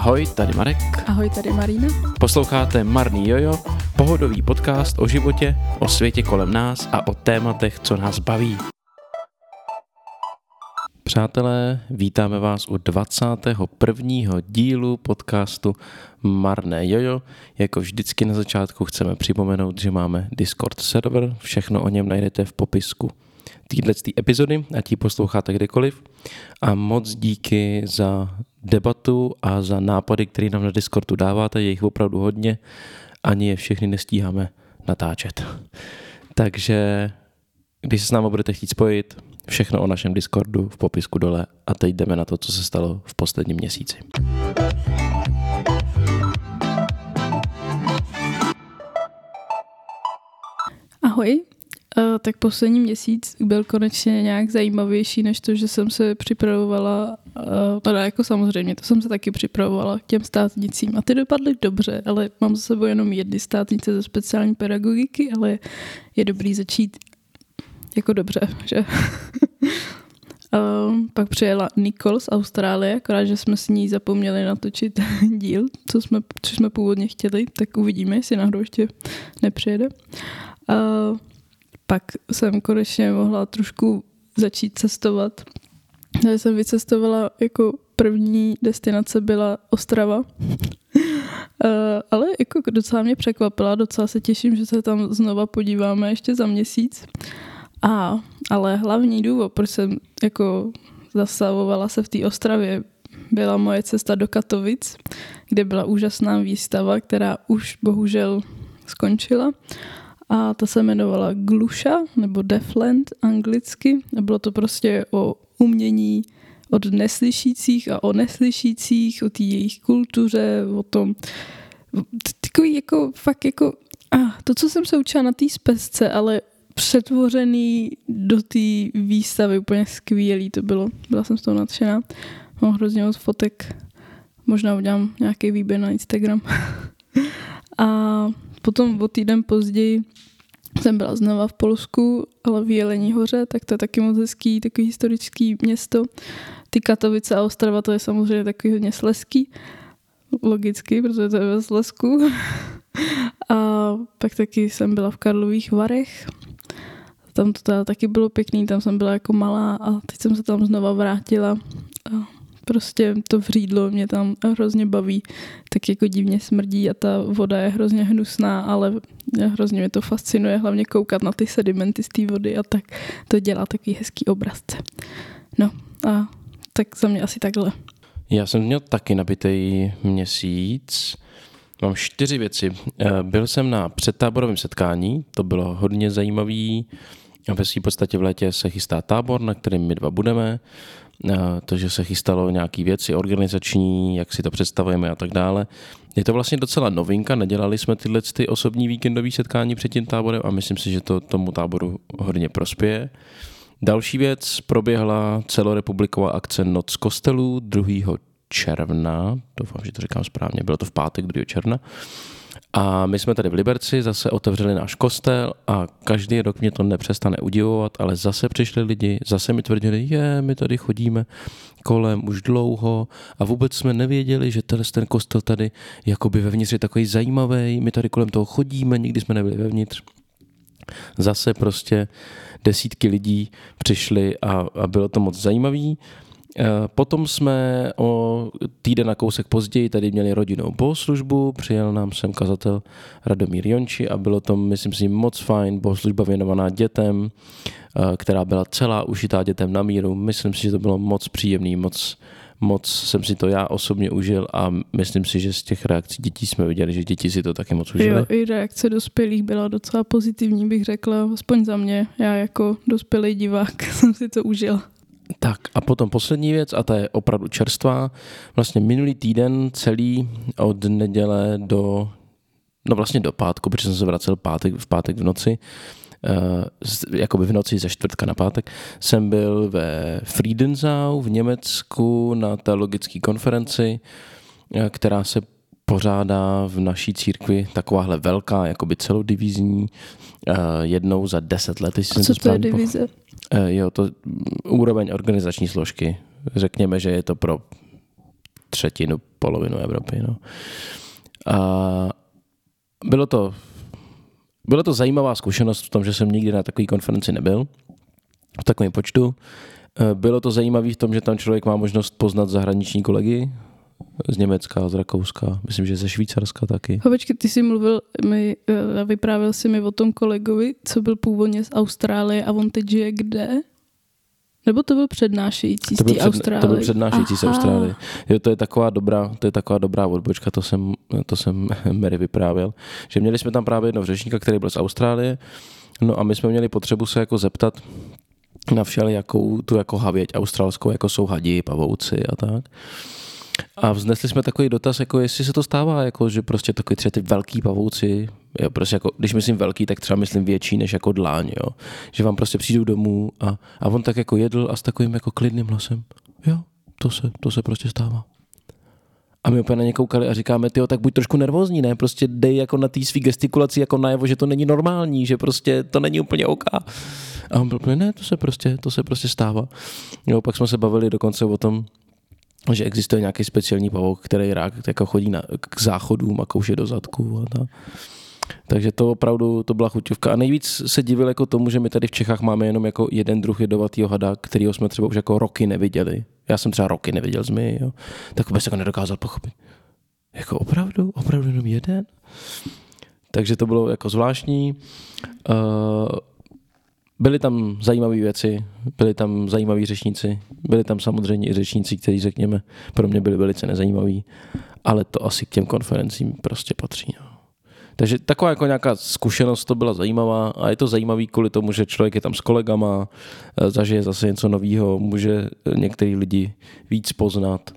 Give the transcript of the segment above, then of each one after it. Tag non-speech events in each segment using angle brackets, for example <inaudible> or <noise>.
Ahoj, tady Marek. Ahoj, tady Marina. Posloucháte Marný Jojo, pohodový podcast o životě, o světě kolem nás a o tématech, co nás baví. Přátelé, vítáme vás u 21. dílu podcastu Marné Jojo. Jako vždycky na začátku chceme připomenout, že máme Discord server, všechno o něm najdete v popisku téhle epizody, ať ji posloucháte kdekoliv. A moc díky za debatu a za nápady, které nám na Discordu dáváte, je jich opravdu hodně, ani je všechny nestíháme natáčet. Takže když se s námi budete chtít spojit, všechno o našem Discordu v popisku dole a teď jdeme na to, co se stalo v posledním měsíci. Ahoj, Tak poslední měsíc byl konečně nějak zajímavější, než to, že jsem se připravovala, uh, teda jako samozřejmě, to jsem se taky připravovala k těm státnicím a ty dopadly dobře, ale mám za sebou jenom jedny státnice ze speciální pedagogiky, ale je dobrý začít jako dobře, <laughs> že? uh, pak přijela Nicole z Austrálie, akorát, že jsme s ní zapomněli natočit <laughs> díl, co jsme, co jsme původně chtěli, tak uvidíme, jestli náhodou ještě nepřijede. Uh, pak jsem konečně mohla trošku začít cestovat. Já jsem vycestovala jako první destinace byla Ostrava. Uh, <laughs> ale jako docela mě překvapila, docela se těším, že se tam znova podíváme ještě za měsíc. A, ale hlavní důvod, proč jsem jako zasavovala se v té Ostravě, byla moje cesta do Katovic, kde byla úžasná výstava, která už bohužel skončila a ta se jmenovala Gluša nebo Deafland anglicky a bylo to prostě o umění od neslyšících a o neslyšících, o té jejich kultuře, o tom takový jako fakt jako ah, to, co jsem se učila na té spesce, ale přetvořený do té výstavy, úplně skvělý to bylo. Byla jsem z toho nadšená. Mám hrozně moc fotek. Možná udělám nějaký výběr na Instagram. <laughs> a potom o týden později jsem byla znova v Polsku, ale v Jelení hoře, tak to je taky moc hezký, takový historický město. Ty Katovice a Ostrava, to je samozřejmě takový hodně sleský, logicky, protože to je ve Slesku. <laughs> a pak taky jsem byla v Karlových Varech, tam to teda taky bylo pěkný, tam jsem byla jako malá a teď jsem se tam znova vrátila. Prostě to vřídlo mě tam hrozně baví, tak jako divně smrdí a ta voda je hrozně hnusná, ale hrozně mě to fascinuje, hlavně koukat na ty sedimenty z té vody a tak to dělá takový hezký obrazce. No a tak za mě asi takhle. Já jsem měl taky nabitý měsíc. Mám čtyři věci. Eh, byl jsem na předtáborovém setkání, to bylo hodně zajímavý. Ve své podstatě v létě se chystá tábor, na kterém my dva budeme. Eh, to, že se chystalo nějaké věci organizační, jak si to představujeme a tak dále. Je to vlastně docela novinka, nedělali jsme tyhle ty osobní víkendové setkání před tím táborem a myslím si, že to tomu táboru hodně prospěje. Další věc, proběhla celorepubliková akce Noc kostelů 2. června, doufám, že to říkám správně, bylo to v pátek 2. června. A my jsme tady v Liberci zase otevřeli náš kostel a každý rok mě to nepřestane udivovat, ale zase přišli lidi, zase mi tvrdili, je, my tady chodíme kolem už dlouho a vůbec jsme nevěděli, že ten kostel tady jakoby vevnitř je takový zajímavý, my tady kolem toho chodíme, nikdy jsme nebyli vevnitř. Zase prostě desítky lidí přišli a, a bylo to moc zajímavý. Eh, potom jsme o týden na kousek později tady měli rodinnou bohoslužbu, přijel nám sem kazatel Radomír Jonči a bylo to, myslím si, moc fajn, bohoslužba věnovaná dětem, eh, která byla celá ušitá dětem na míru. Myslím si, že to bylo moc příjemný, moc, moc jsem si to já osobně užil a myslím si, že z těch reakcí dětí jsme viděli, že děti si to taky moc užili. Jo, i reakce dospělých byla docela pozitivní, bych řekla, aspoň za mě. Já jako dospělý divák <laughs> jsem si to užil. Tak a potom poslední věc, a ta je opravdu čerstvá. Vlastně minulý týden celý od neděle do, no vlastně do pátku, protože jsem se vracel pátek, v pátek v noci, uh, jakoby v noci ze čtvrtka na pátek, jsem byl ve Friedensau v Německu na teologické konferenci, eh, která se pořádá v naší církvi takováhle velká, jakoby celodivizní, uh, jednou za deset let. A co to je divize? Uh, jo, to úroveň organizační složky. Řekněme, že je to pro třetinu, polovinu Evropy. No. A bylo to, bylo to zajímavá zkušenost v tom, že jsem nikdy na takové konferenci nebyl, v takovém počtu. Eh, bylo to zajímavé v tom, že tam člověk má možnost poznat zahraniční kolegy, z Německa, z Rakouska, myslím, že ze Švýcarska taky. Hovočky, ty jsi mluvil, mi, eh, vyprávěl si mi o tom kolegovi, co byl původně z Austrálie a on teď žije kde? Nebo to byl přednášející to byl z té Austrálie? To byl přednášející Aha. z Austrálie. Jo, to je taková dobrá, to je taková dobrá odbočka, to jsem, to jsem <laughs> Mary vyprávěl. Že měli jsme tam právě jednoho řečníka, který byl z Austrálie, no a my jsme měli potřebu se jako zeptat na všelijakou tu jako havěť australskou, jako jsou hadi, pavouci a tak. A vznesli jsme takový dotaz, jako jestli se to stává, jako že prostě takový třeba ty velký pavouci, jo, prostě jako, když myslím velký, tak třeba myslím větší než jako dláň, jo. Že vám prostě přijdou domů a, a on tak jako jedl a s takovým jako klidným hlasem, jo, to se, to se prostě stává. A my úplně na ně koukali a říkáme, ty tak buď trošku nervózní, ne? Prostě dej jako na té svý gestikulaci jako najevo, že to není normální, že prostě to není úplně OK. A on byl ne, to se prostě, to se prostě stává. Jo, pak jsme se bavili dokonce o tom, že existuje nějaký speciální pavouk, který rád jako chodí na, k záchodům a kouše do zadku. A ta. Takže to opravdu to byla chuťovka. A nejvíc se divil jako tomu, že my tady v Čechách máme jenom jako jeden druh jedovatýho hada, kterýho jsme třeba už jako roky neviděli. Já jsem třeba roky neviděl zmiji, jo. Tak vůbec jako nedokázal pochopit. Jako opravdu? Opravdu jenom jeden? Takže to bylo jako zvláštní. Uh, byly tam zajímavé věci, byly tam zajímaví řečníci, byli tam samozřejmě i řečníci, kteří, řekněme, pro mě byli velice nezajímaví, ale to asi k těm konferencím prostě patří. No. Takže taková jako nějaká zkušenost to byla zajímavá a je to zajímavý kvůli tomu, že člověk je tam s kolegama, eh, zažije zase něco nového, může některý lidi víc poznat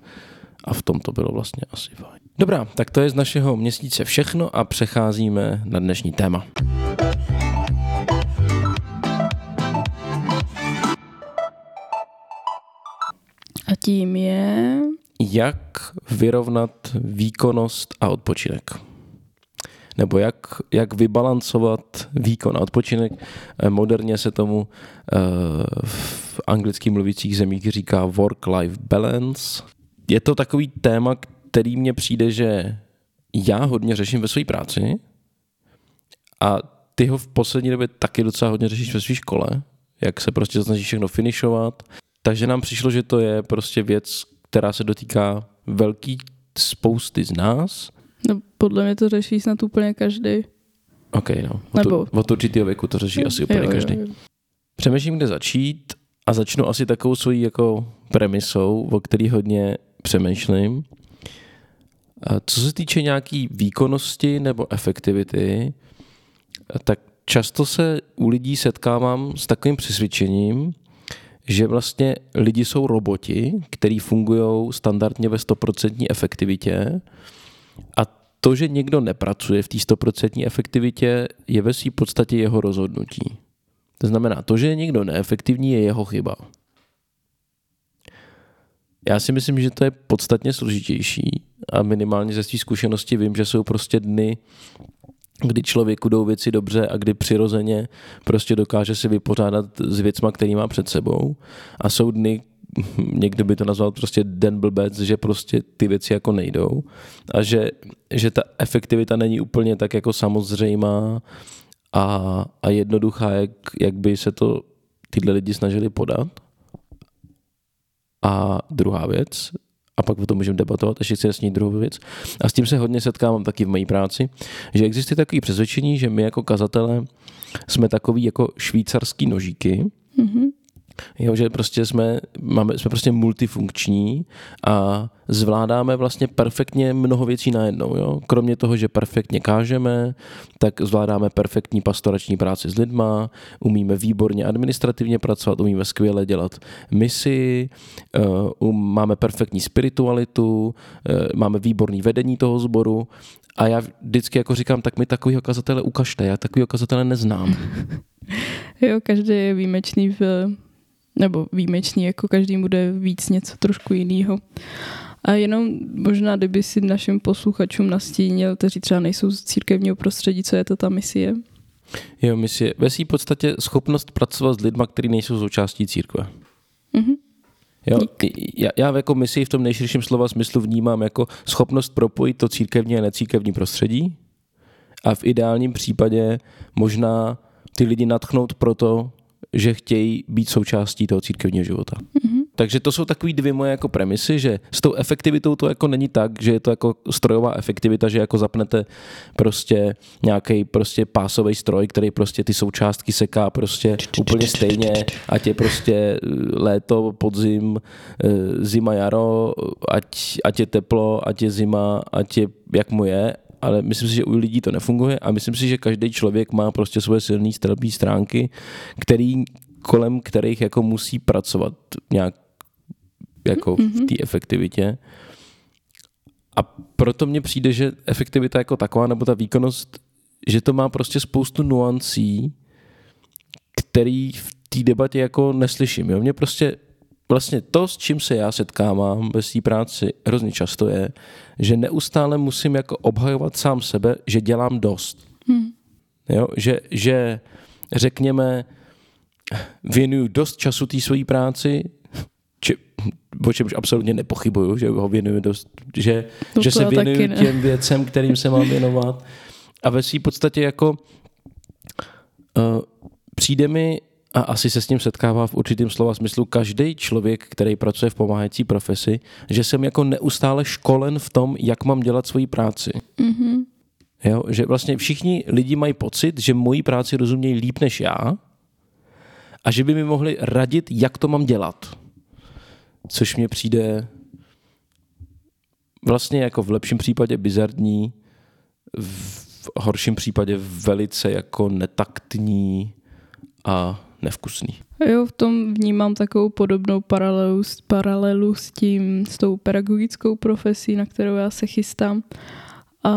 a v tom to bylo vlastně asi fajn. Dobrá, tak to je z našeho měsíce všechno a přecházíme na dnešní téma. Tím je... Jak vyrovnat výkonnost a odpočinek. Nebo jak, jak vybalancovat výkon a odpočinek. Eh, moderně se tomu eh, v anglicky mluvících zemích říká work-life balance. Je to takový téma, který mně přijde, že já hodně řeším ve své práci a ty ho v poslední době taky docela hodně řešíš ve své škole, jak se prostě snažíš všechno finišovat, takže nám přišlo, že to je prostě věc, která se dotýká velký spousty z nás. No, podle mě to řeší snad úplně každý. OK, no. Od, Nebo... od určitého věku to řeší asi úplně jo, každý. Jo, jo. Přemýšlím, kde začít a začnu asi takovou svojí jako premisou, o který hodně přemýšlím. Co se týče nějaký výkonnosti nebo efektivity, tak často se u lidí setkávám s takovým přesvědčením, že vlastně lidi jsou roboti, který fungují standardně ve 100% efektivitě a to, že někdo nepracuje v té 100% efektivitě, je ve své podstatě jeho rozhodnutí. To znamená, to, že je někdo neefektivní, je jeho chyba. Já si myslím, že to je podstatně složitější a minimálně ze své zkušenosti vím, že jsou prostě dny, kdy člověku jdou věci dobře a kdy přirozeně prostě dokáže si vypořádat s věcma, který má před sebou. A jsou dny, <laughs> někdo by to nazval prostě den blbec, že prostě ty věci jako nejdou a že, že ta efektivita není úplně tak jako samozřejmá a, a jednoduchá, jak, jak by se to tyhle lidi snažili podat. A druhá věc, a pak o tom můžeme debatovat, ještě chci jasnit druhou věc. A s tím se hodně setkávám taky v mojí práci, že existuje takový přesvědčení, že my jako kazatelé jsme takový jako švýcarský nožíky. Jo, že prostě jsme, máme, jsme prostě multifunkční a zvládáme vlastně perfektně mnoho věcí najednou. Jo? Kromě toho, že perfektně kážeme, tak zvládáme perfektní pastorační práci s lidma, umíme výborně administrativně pracovat, umíme skvěle dělat misi, uh, máme perfektní spiritualitu, uh, máme výborný vedení toho sboru a já vždycky jako říkám, tak mi takovýho kazatele ukažte, já takovýho kazatele neznám. <laughs> jo, každý je výjimečný v nebo výjimečný, jako každý bude víc něco trošku jiného. A jenom možná, kdyby si našim posluchačům nastínil, kteří třeba nejsou z církevního prostředí, co je to ta misie? Jo, misie. Ve své podstatě schopnost pracovat s lidmi, kteří nejsou součástí církve. Mm-hmm. Jo, já, já jako misi v tom nejširším slova smyslu vnímám jako schopnost propojit to církevní a necírkevní prostředí a v ideálním případě možná ty lidi natchnout proto, že chtějí být součástí toho církevního života. Mm-hmm. Takže to jsou takový dvě moje jako premisy, že s tou efektivitou to jako není tak, že je to jako strojová efektivita, že jako zapnete prostě nějaký prostě pásový stroj, který prostě ty součástky seká prostě úplně stejně, ať je prostě eh, léto, podzim, eh, zima, jaro, ať, ať je teplo, ať je zima, ať je jak mu je ale myslím si, že u lidí to nefunguje a myslím si, že každý člověk má prostě svoje silné strelbí stránky, který, kolem kterých jako musí pracovat nějak jako v mhm. té efektivitě. A proto mně přijde, že efektivita jako taková, nebo ta výkonnost, že to má prostě spoustu nuancí, který v té debatě jako neslyším. Jo? Mě prostě vlastně to, s čím se já setkávám ve své práci hrozně často je, že neustále musím jako obhajovat sám sebe, že dělám dost. Hmm. Jo? Že, že řekněme, věnuju dost času té své práci, či, o čemž absolutně nepochybuju, že ho věnuju dost, že, to že se věnuju těm věcem, kterým se mám věnovat. A ve své podstatě jako uh, přijde mi, a asi se s ním setkává v určitém slova smyslu každý člověk, který pracuje v pomáhající profesi, že jsem jako neustále školen v tom, jak mám dělat svoji práci. Mm-hmm. Jo, že vlastně všichni lidi mají pocit, že moji práci rozumějí líp než já a že by mi mohli radit, jak to mám dělat což mně přijde vlastně jako v lepším případě bizarní, v horším případě velice jako netaktní a nevkusný. Jo, v tom vnímám takovou podobnou paralelu, paralelu s tím, s tou pedagogickou profesí, na kterou já se chystám. A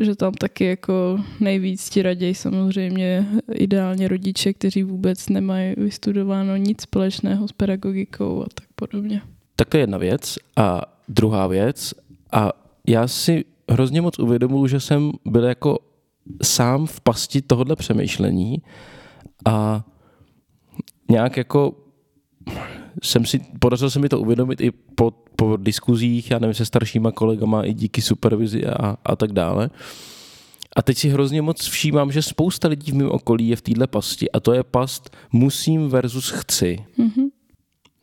že tam taky jako nejvíc ti raději samozřejmě ideálně rodiče, kteří vůbec nemají vystudováno nic společného s pedagogikou a tak podobně. Tak to je jedna věc. A druhá věc, a já si hrozně moc uvědomuji, že jsem byl jako sám v pasti tohohle přemýšlení a nějak jako jsem si, podařil se mi to uvědomit i po, po diskuzích, já nevím, se staršíma kolegama, i díky supervizi a, a tak dále. A teď si hrozně moc všímám, že spousta lidí v mém okolí je v téhle pasti a to je past musím versus chci. Mm-hmm.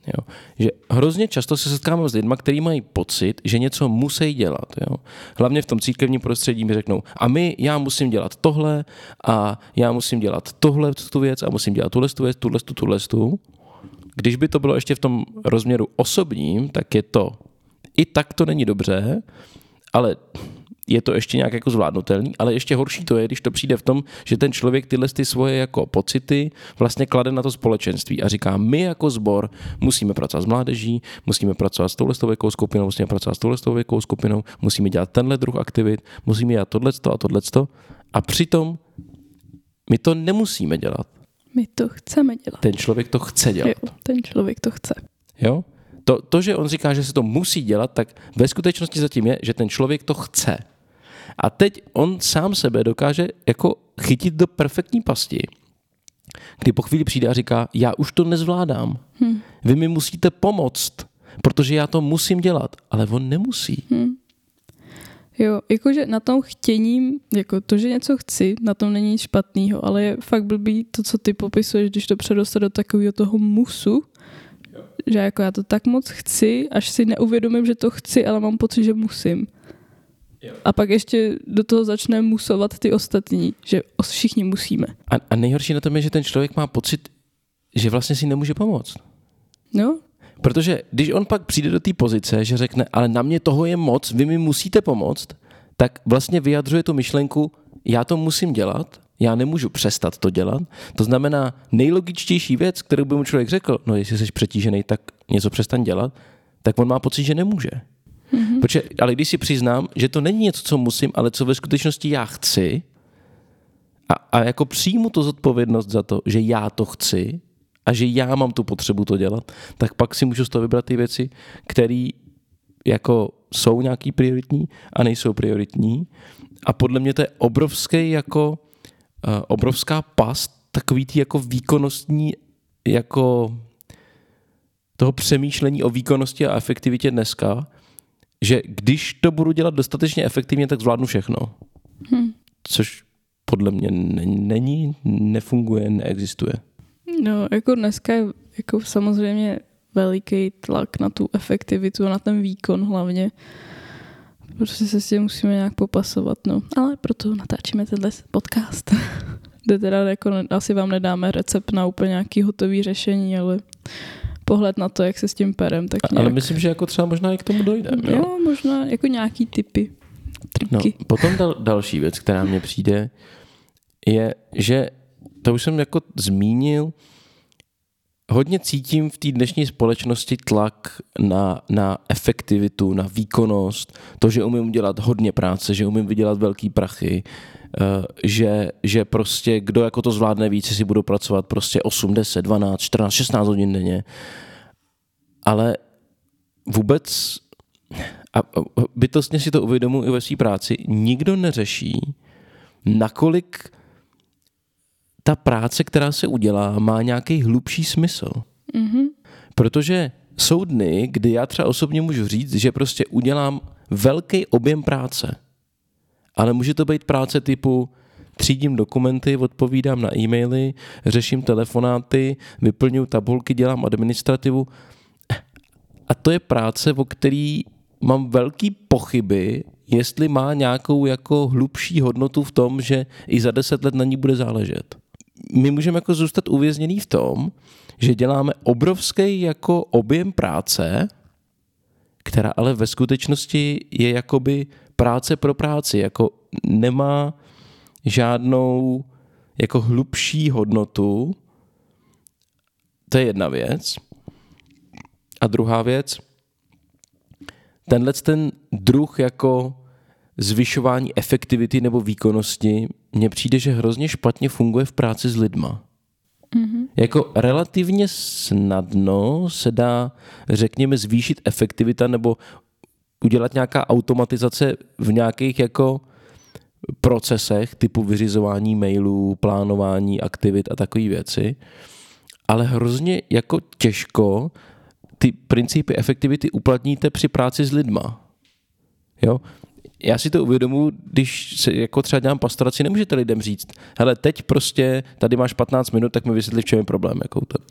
Jo. Že hrozně často se setkávám s lidmi, kteří mají pocit, že něco musí dělat. Jo. Hlavně v tom církevním prostředí mi řeknou, a my, já musím dělat tohle a já musím dělat tohle tu věc a musím dělat tuhle tu věc, tuhle tu, tuhle tu. Když by to bylo ještě v tom rozměru osobním, tak je to i tak to není dobře, ale je to ještě nějak jako zvládnutelný, ale ještě horší to je, když to přijde v tom, že ten člověk tyhle ty svoje jako pocity vlastně klade na to společenství a říká, my jako sbor musíme pracovat s mládeží, musíme pracovat s touhle věkovou skupinou, musíme pracovat s touhle věkovou skupinou, musíme dělat tenhle druh aktivit, musíme dělat tohleto a tohleto a přitom my to nemusíme dělat. My to chceme dělat. Ten člověk to chce dělat. Jo, ten člověk to chce. Jo? To, to, že on říká, že se to musí dělat, tak ve skutečnosti zatím je, že ten člověk to chce. A teď on sám sebe dokáže jako chytit do perfektní pasti, kdy po chvíli přijde a říká, já už to nezvládám. Hmm. Vy mi musíte pomoct, protože já to musím dělat. Ale on nemusí. Hmm. Jo, jakože na tom chtěním, jako to, že něco chci, na tom není nic špatného, ale je fakt blbý to, co ty popisuješ, když to předoste do takového toho musu, že jako já to tak moc chci, až si neuvědomím, že to chci, ale mám pocit, že musím. Jo. A pak ještě do toho začne musovat ty ostatní, že všichni musíme. A, a nejhorší na tom je, že ten člověk má pocit, že vlastně si nemůže pomoct. No. Protože když on pak přijde do té pozice, že řekne, ale na mě toho je moc, vy mi musíte pomoct, tak vlastně vyjadřuje tu myšlenku, já to musím dělat, já nemůžu přestat to dělat. To znamená, nejlogičtější věc, kterou by mu člověk řekl, no jestli jsi přetížený, tak něco přestan dělat, tak on má pocit, že nemůže. Mm-hmm. Protože, ale když si přiznám, že to není něco, co musím, ale co ve skutečnosti já chci, a, a jako přijmu tu zodpovědnost za to, že já to chci a že já mám tu potřebu to dělat, tak pak si můžu z toho vybrat ty věci, které jako jsou nějaký prioritní a nejsou prioritní. A podle mě to je obrovský jako uh, obrovská past, takový ty jako výkonnostní jako toho přemýšlení o výkonnosti a efektivitě dneska, že když to budu dělat dostatečně efektivně, tak zvládnu všechno. Hm. Což podle mě není, nefunguje, neexistuje. No, jako dneska je jako samozřejmě veliký tlak na tu efektivitu, na ten výkon hlavně. Prostě se s tím musíme nějak popasovat, no. Ale proto natáčíme tenhle podcast. <laughs> Kde teda jako asi vám nedáme recept na úplně nějaký hotový řešení, ale pohled na to, jak se s tím perem, tak nějak. Ale myslím, že jako třeba možná i k tomu dojde. jo. jo, možná jako nějaký typy, No, triky. potom dal, další věc, která mě přijde, je, že to už jsem jako zmínil, hodně cítím v té dnešní společnosti tlak na, na efektivitu, na výkonnost, to, že umím udělat hodně práce, že umím vydělat velký prachy, že, že prostě kdo jako to zvládne víc, si budou pracovat prostě 8, 10, 12, 14, 16 hodin denně. Ale vůbec a bytostně si to uvědomuji i ve své práci, nikdo neřeší, nakolik ta práce, která se udělá, má nějaký hlubší smysl. Mhm. Protože jsou dny, kdy já třeba osobně můžu říct, že prostě udělám velký objem práce. Ale může to být práce typu třídím dokumenty, odpovídám na e-maily, řeším telefonáty, vyplňuji tabulky, dělám administrativu. A to je práce, o který mám velký pochyby, jestli má nějakou jako hlubší hodnotu v tom, že i za deset let na ní bude záležet. My můžeme jako zůstat uvězněný v tom, že děláme obrovský jako objem práce, která ale ve skutečnosti je jakoby práce pro práci, jako nemá žádnou jako hlubší hodnotu. To je jedna věc. A druhá věc, tenhle ten druh jako zvyšování efektivity nebo výkonnosti mně přijde, že hrozně špatně funguje v práci s lidma. Mhm. Jako relativně snadno se dá, řekněme, zvýšit efektivita nebo udělat nějaká automatizace v nějakých jako procesech typu vyřizování mailů, plánování aktivit a takové věci, ale hrozně jako těžko ty principy efektivity uplatníte při práci s lidma. Jo? Já si to uvědomuji, když se jako třeba dělám pastoraci, nemůžete lidem říct, hele, teď prostě tady máš 15 minut, tak mi vysvětli, v čem je problém. Jako to. <laughs>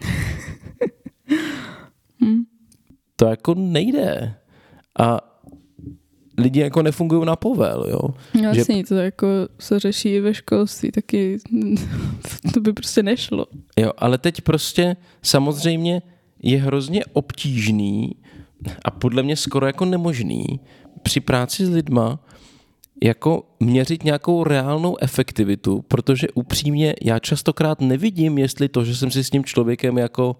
Hm. to jako nejde. A lidi jako nefungují na povel, jo. Jasně, že... to jako se řeší i ve školství, taky <laughs> to by prostě nešlo. Jo, ale teď prostě samozřejmě je hrozně obtížný a podle mě skoro jako nemožný při práci s lidma jako měřit nějakou reálnou efektivitu, protože upřímně já častokrát nevidím, jestli to, že jsem si s tím člověkem jako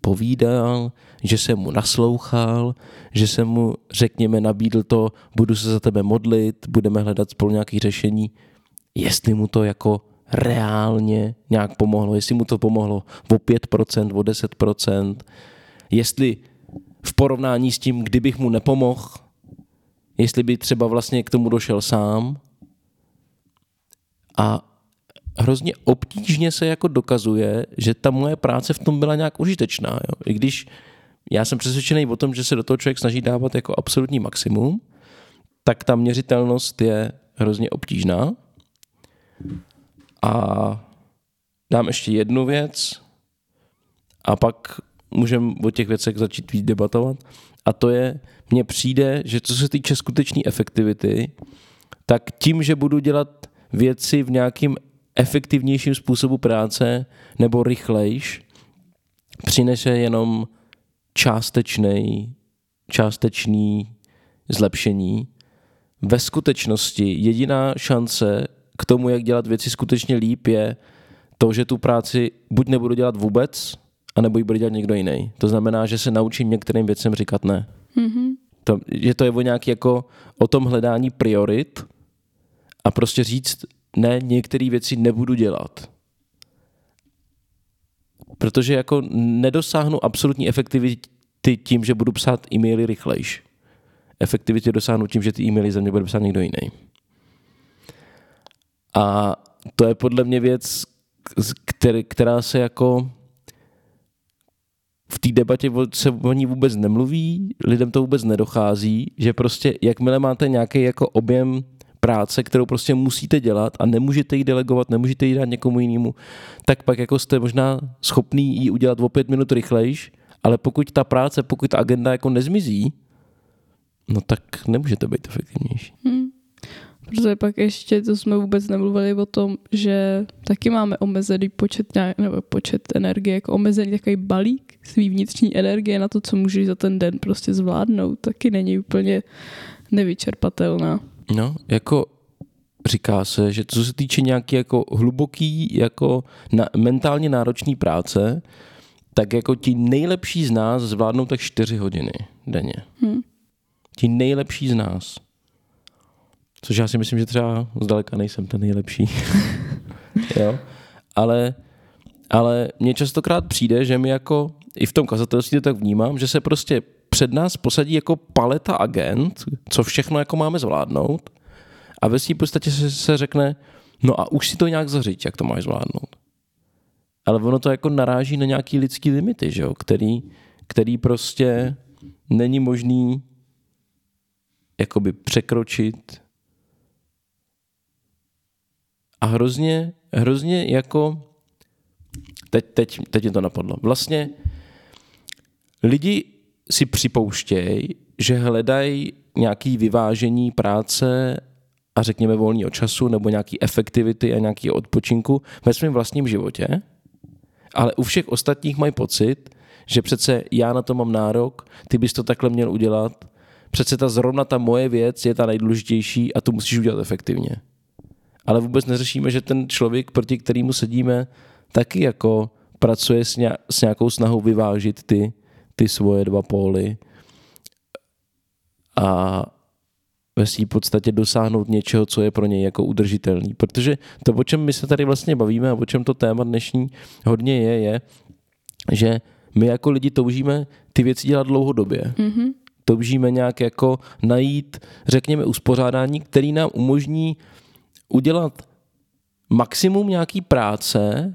povídal, že jsem mu naslouchal, že jsem mu, řekněme, nabídl to, budu se za tebe modlit, budeme hledat spolu nějaké řešení, jestli mu to jako reálně nějak pomohlo, jestli mu to pomohlo o 5%, o 10%, jestli v porovnání s tím, kdybych mu nepomohl, jestli by třeba vlastně k tomu došel sám. A hrozně obtížně se jako dokazuje, že ta moje práce v tom byla nějak užitečná. Jo? I když já jsem přesvědčený o tom, že se do toho člověk snaží dávat jako absolutní maximum, tak ta měřitelnost je hrozně obtížná. A dám ještě jednu věc a pak můžeme o těch věcech začít víc debatovat. A to je, mně přijde, že co se týče skutečné efektivity, tak tím, že budu dělat věci v nějakým efektivnějším způsobu práce nebo rychlejš, přinese jenom částečný, částečný zlepšení. Ve skutečnosti jediná šance k tomu, jak dělat věci skutečně líp, je to, že tu práci buď nebudu dělat vůbec, anebo ji bude dělat někdo jiný. To znamená, že se naučím některým věcem říkat ne. Mhm. To, že to je o nějak jako o tom hledání priorit a prostě říct, ne, některé věci nebudu dělat. Protože jako nedosáhnu absolutní efektivity tím, že budu psát e-maily rychlejš. Efektivitě dosáhnu tím, že ty e-maily za mě bude psát někdo jiný. A to je podle mě věc, který, která se jako v té debatě se o ní vůbec nemluví, lidem to vůbec nedochází, že prostě jakmile máte nějaký jako objem práce, kterou prostě musíte dělat a nemůžete ji delegovat, nemůžete ji dát někomu jinému, tak pak jako jste možná schopný ji udělat o pět minut rychlejš, ale pokud ta práce, pokud ta agenda jako nezmizí, no tak nemůžete být efektivnější. Hmm. Protože pak ještě, to jsme vůbec nemluvili o tom, že taky máme omezený počet, nebo počet energie, jako omezený takový balík svý vnitřní energie na to, co můžeš za ten den prostě zvládnout, taky není úplně nevyčerpatelná. No, jako říká se, že co se týče nějaký jako hluboký, jako na, mentálně náročný práce, tak jako ti nejlepší z nás zvládnou tak čtyři hodiny denně. Hmm. Ti nejlepší z nás. Což já si myslím, že třeba zdaleka nejsem ten nejlepší. <laughs> jo? Ale, ale mně častokrát přijde, že mi jako i v tom kazatelství to tak vnímám, že se prostě před nás posadí jako paleta agent, co všechno jako máme zvládnout a ve v podstatě se, se řekne, no a už si to nějak zařiď, jak to máš zvládnout. Ale ono to jako naráží na nějaký lidský limity, že jo? Který, který prostě není možný jakoby překročit a hrozně, hrozně jako teď, teď, teď mě to napadlo. Vlastně lidi si připouštějí, že hledají nějaký vyvážení práce a řekněme volného času nebo nějaký efektivity a nějaký odpočinku ve svém vlastním životě, ale u všech ostatních mají pocit, že přece já na to mám nárok, ty bys to takhle měl udělat, přece ta zrovna ta moje věc je ta nejdůležitější a tu musíš udělat efektivně. Ale vůbec neřešíme, že ten člověk, proti kterému sedíme, taky jako pracuje s, nějakou snahou vyvážit ty, ty svoje dva póly a ve své podstatě dosáhnout něčeho, co je pro něj jako udržitelný. Protože to, o čem my se tady vlastně bavíme a o čem to téma dnešní hodně je, je, že my jako lidi toužíme ty věci dělat dlouhodobě. Mm-hmm. Toužíme nějak jako najít, řekněme, uspořádání, který nám umožní udělat maximum nějaký práce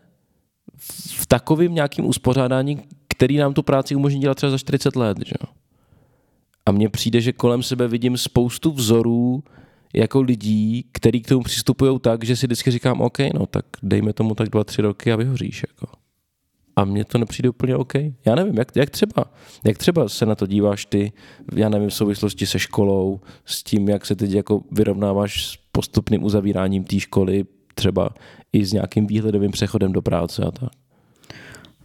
v takovém nějakým uspořádání, který nám tu práci umožní dělat třeba za 40 let. Že? A mně přijde, že kolem sebe vidím spoustu vzorů jako lidí, který k tomu přistupují tak, že si vždycky říkám, OK, no tak dejme tomu tak dva, tři roky a vyhoříš. Jako. A mně to nepřijde úplně OK. Já nevím, jak, jak, třeba, jak třeba se na to díváš ty, já nevím, v souvislosti se školou, s tím, jak se teď jako vyrovnáváš s postupným uzavíráním té školy, třeba i s nějakým výhledovým přechodem do práce a tak.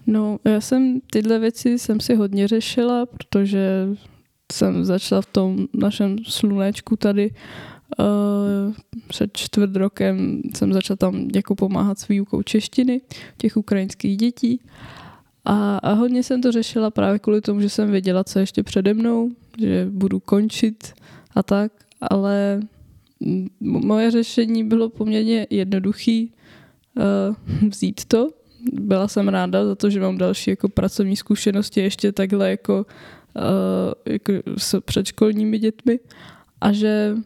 No, já jsem tyhle věci jsem si hodně řešila, protože jsem začala v tom našem slunečku tady uh, před čtvrt rokem jsem začala tam jako pomáhat s výukou češtiny těch ukrajinských dětí a, a hodně jsem to řešila právě kvůli tomu, že jsem věděla, co ještě přede mnou, že budu končit a tak, ale moje řešení bylo poměrně jednoduchý uh, vzít to. Byla jsem ráda za to, že mám další jako pracovní zkušenosti ještě takhle jako, uh, jako s předškolními dětmi a že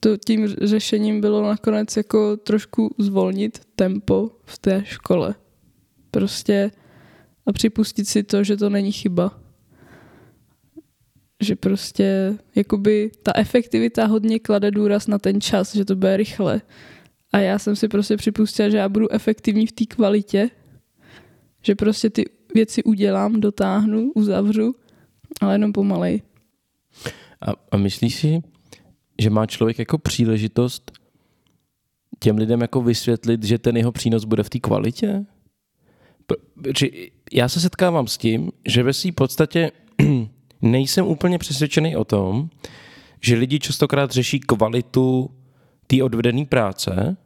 to tím řešením bylo nakonec jako trošku zvolnit tempo v té škole. Prostě a připustit si to, že to není chyba že prostě jakoby ta efektivita hodně klade důraz na ten čas, že to bude rychle. A já jsem si prostě připustila, že já budu efektivní v té kvalitě, že prostě ty věci udělám, dotáhnu, uzavřu, ale jenom pomalej. A, a myslíš si, že má člověk jako příležitost těm lidem jako vysvětlit, že ten jeho přínos bude v té kvalitě? Já se setkávám s tím, že ve své podstatě <clears throat> nejsem úplně přesvědčený o tom, že lidi častokrát řeší kvalitu té odvedené práce,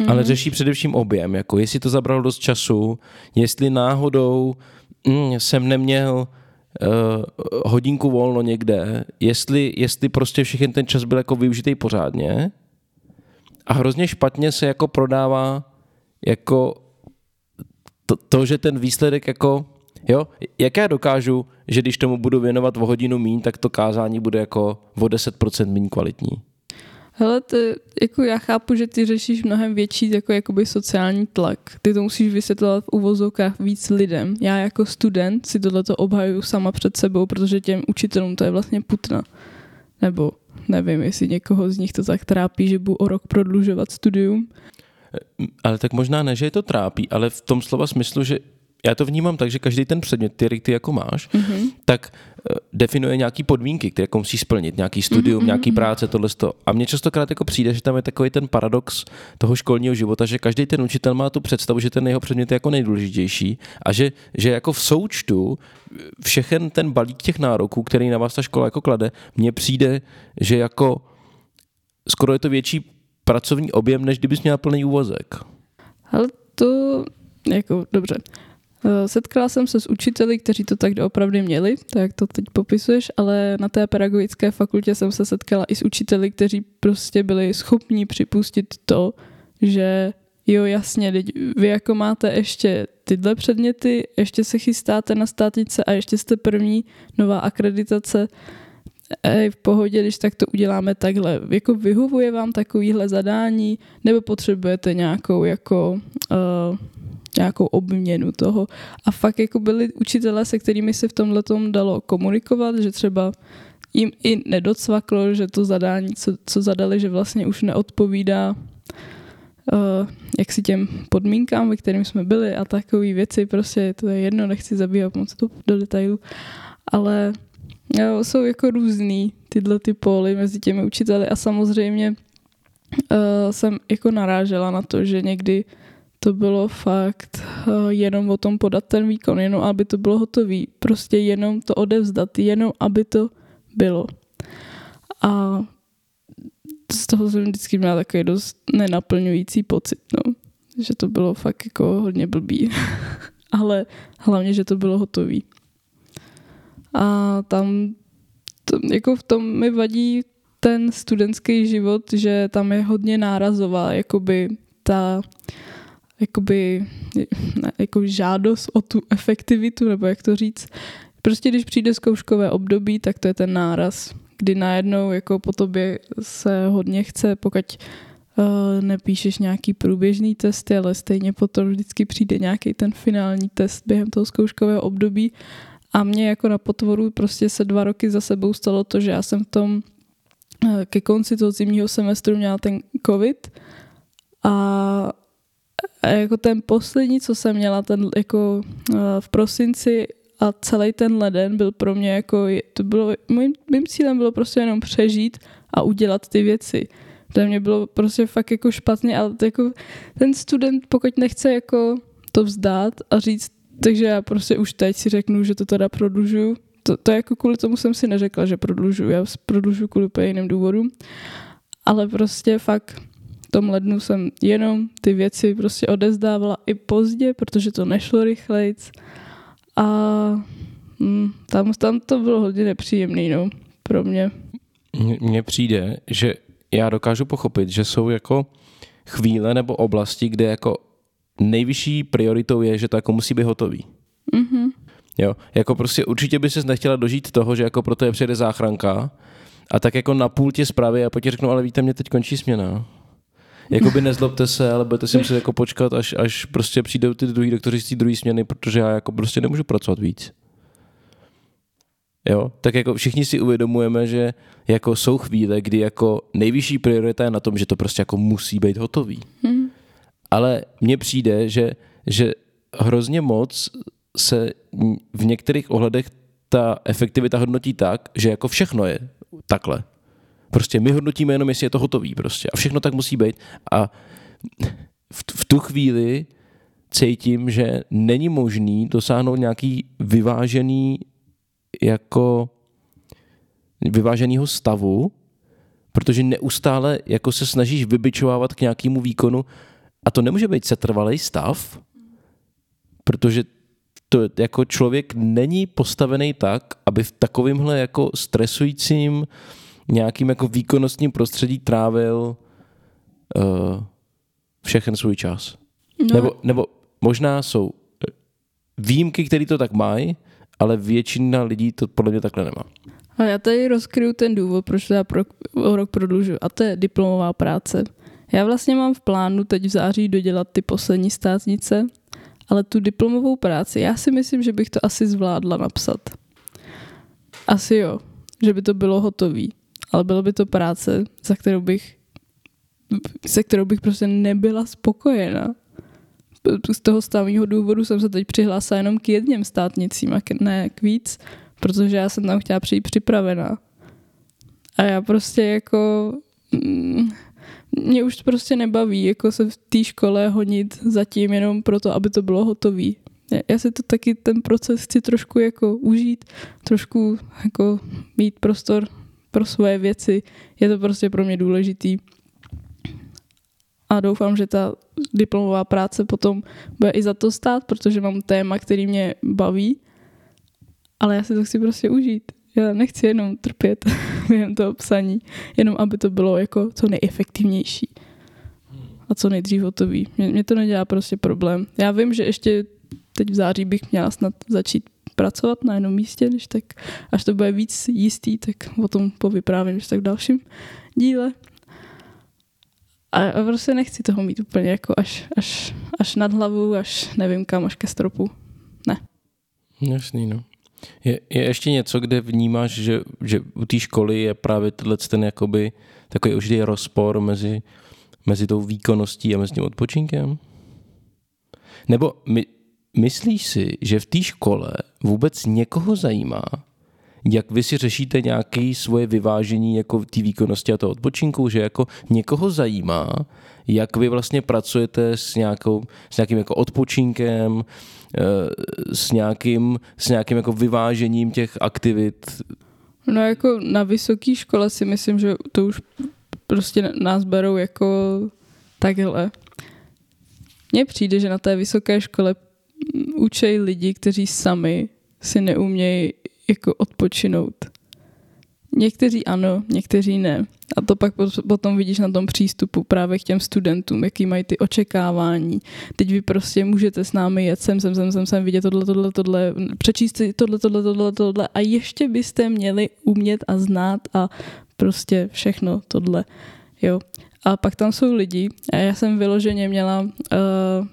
mm. ale řeší především objem, jako jestli to zabralo dost času, jestli náhodou mm, jsem neměl uh, hodinku volno někde, jestli, jestli prostě všechny ten čas byl jako využitý pořádně a hrozně špatně se jako prodává jako to, to že ten výsledek jako Jo? Jak já dokážu, že když tomu budu věnovat o hodinu míň, tak to kázání bude jako o 10% méně kvalitní? Hele, to, jako já chápu, že ty řešíš mnohem větší jako jakoby sociální tlak. Ty to musíš vysvětlovat v uvozovkách víc lidem. Já jako student si tohleto obhajuju sama před sebou, protože těm učitelům to je vlastně putna. Nebo nevím, jestli někoho z nich to tak trápí, že budu o rok prodlužovat studium. Ale tak možná ne, že je to trápí, ale v tom slova smyslu, že já to vnímám tak, že každý ten předmět, který ty jako máš, mm-hmm. tak uh, definuje nějaký podmínky, které jako musí splnit, nějaký studium, mm-hmm. nějaký práce, tohle. A mně častokrát jako přijde, že tam je takový ten paradox toho školního života, že každý ten učitel má tu představu, že ten jeho předmět je jako nejdůležitější a že, že jako v součtu všechen ten balík těch nároků, který na vás ta škola jako klade, mně přijde, že jako skoro je to větší pracovní objem, než kdybys měl plný úvozek. Ale to, jako, dobře. Eh, setkala jsem se s učiteli, kteří to tak opravdu měli, tak jak to teď popisuješ, ale na té pedagogické fakultě jsem se setkala i s učiteli, kteří prostě byli schopni připustit to, že jo, jasně, vy jako máte ještě tyhle předměty, ještě se chystáte na státnice a ještě jste první nová akreditace, Ej, v pohodě, když tak to uděláme takhle. Jako vyhovuje vám takovýhle zadání, nebo potřebujete nějakou jako uh, nějakou obměnu toho. A fakt jako byli učitelé, se kterými se v tomhle dalo komunikovat, že třeba jim i nedocvaklo, že to zadání, co, co zadali, že vlastně už neodpovídá uh, jak si těm podmínkám, ve kterým jsme byli a takové věci, prostě to je jedno, nechci zabývat moc to do detailu, ale jo, jsou jako různý tyhle ty póly mezi těmi učiteli a samozřejmě uh, jsem jako narážela na to, že někdy to bylo fakt uh, jenom o tom podat ten výkon, jenom aby to bylo hotové, prostě jenom to odevzdat, jenom aby to bylo. A z toho jsem vždycky měla takový dost nenaplňující pocit, no. Že to bylo fakt jako hodně blbý. <laughs> Ale hlavně, že to bylo hotový. A tam to, jako v tom mi vadí ten studentský život, že tam je hodně nárazová, jakoby ta jakoby, jako žádost o tu efektivitu, nebo jak to říct. Prostě když přijde zkouškové období, tak to je ten náraz, kdy najednou jako po tobě se hodně chce, pokud uh, nepíšeš nějaký průběžný testy, ale stejně potom vždycky přijde nějaký ten finální test během toho zkouškového období a mě jako na potvoru prostě se dva roky za sebou stalo to, že já jsem v tom uh, ke konci toho zimního semestru měla ten covid a a jako ten poslední, co jsem měla ten jako uh, v prosinci a celý ten leden byl pro mě jako, to bylo, mým, mým cílem bylo prostě jenom přežít a udělat ty věci. To mě bylo prostě fakt jako špatně, ale jako ten student, pokud nechce jako to vzdát a říct, takže já prostě už teď si řeknu, že to teda prodlužuju, to, to jako kvůli tomu jsem si neřekla, že prodlužuju, já prodlužuju kvůli jiným důvodům, ale prostě fakt tom lednu jsem jenom ty věci prostě odezdávala i pozdě, protože to nešlo rychlejc. A hm, tam, tam to bylo hodně nepříjemný, no, pro mě. Mně přijde, že já dokážu pochopit, že jsou jako chvíle nebo oblasti, kde jako nejvyšší prioritou je, že to jako musí být hotový. Mm-hmm. Jo, jako prostě určitě by ses nechtěla dožít toho, že jako proto je přijede záchranka a tak jako na půl tě zprávy a potom řeknu, ale víte, mě teď končí směna jakoby nezlobte se, ale budete si muset jako počkat, až, až prostě přijdou ty druhý doktoři z té druhé směny, protože já jako prostě nemůžu pracovat víc. Jo, tak jako všichni si uvědomujeme, že jako jsou chvíle, kdy jako nejvyšší priorita je na tom, že to prostě jako musí být hotový. Hmm. Ale mně přijde, že, že hrozně moc se v některých ohledech ta efektivita hodnotí tak, že jako všechno je takhle. Prostě my hodnotíme jenom, jestli je to hotový prostě. A všechno tak musí být. A v, v tu chvíli cítím, že není možný dosáhnout nějaký vyvážený jako vyváženého stavu, protože neustále jako se snažíš vybičovávat k nějakému výkonu a to nemůže být setrvalý stav, protože to jako člověk není postavený tak, aby v takovémhle jako stresujícím nějakým jako výkonnostním prostředí trávil uh, všechen svůj čas. No. Nebo, nebo možná jsou výjimky, které to tak mají, ale většina lidí to podle mě takhle nemá. A já tady rozkryju ten důvod, proč to já pro, o rok prodlužuju. A to je diplomová práce. Já vlastně mám v plánu teď v září dodělat ty poslední státnice, ale tu diplomovou práci, já si myslím, že bych to asi zvládla napsat. Asi jo, že by to bylo hotový, ale bylo by to práce, za kterou bych, se kterou bych prostě nebyla spokojená. Z toho stavního důvodu jsem se teď přihlásila jenom k jedním státnicím a ne k víc, protože já jsem tam chtěla přijít připravená. A já prostě jako... Mm, mě už prostě nebaví jako se v té škole honit zatím jenom proto, aby to bylo hotový. Já si to taky ten proces chci trošku jako užít, trošku jako mít prostor pro svoje věci. Je to prostě pro mě důležitý. A doufám, že ta diplomová práce potom bude i za to stát, protože mám téma, který mě baví, ale já si to chci prostě užít. Já nechci jenom trpět <laughs> během toho psaní, jenom aby to bylo jako co nejefektivnější a co nejdřív hotový. Mě, mě to nedělá prostě problém. Já vím, že ještě teď v září bych měla snad začít pracovat na jednom místě, když tak, až to bude víc jistý, tak o tom povyprávím když tak v dalším díle. A, a prostě nechci toho mít úplně jako až, až, až nad hlavu, až nevím kam, až ke stropu. Ne. Jasný, no. Je, je ještě něco, kde vnímáš, že, že u té školy je právě tenhle ten jakoby takový už je rozpor mezi, mezi tou výkonností a mezi tím odpočinkem? Nebo my, myslíš si, že v té škole vůbec někoho zajímá, jak vy si řešíte nějaké svoje vyvážení jako té výkonnosti a toho odpočinku, že jako někoho zajímá, jak vy vlastně pracujete s, nějakou, s nějakým jako odpočinkem, eh, s nějakým, s nějakým jako vyvážením těch aktivit? No jako na vysoké škole si myslím, že to už prostě nás berou jako takhle. Mně přijde, že na té vysoké škole učej lidi, kteří sami si neumějí jako odpočinout. Někteří ano, někteří ne. A to pak potom vidíš na tom přístupu právě k těm studentům, jaký mají ty očekávání. Teď vy prostě můžete s námi jet sem, sem, sem, sem, sem vidět tohle, tohle, tohle, přečíst si tohle, tohle, tohle, tohle a ještě byste měli umět a znát a prostě všechno tohle. Jo. A pak tam jsou lidi, a já jsem vyloženě měla uh,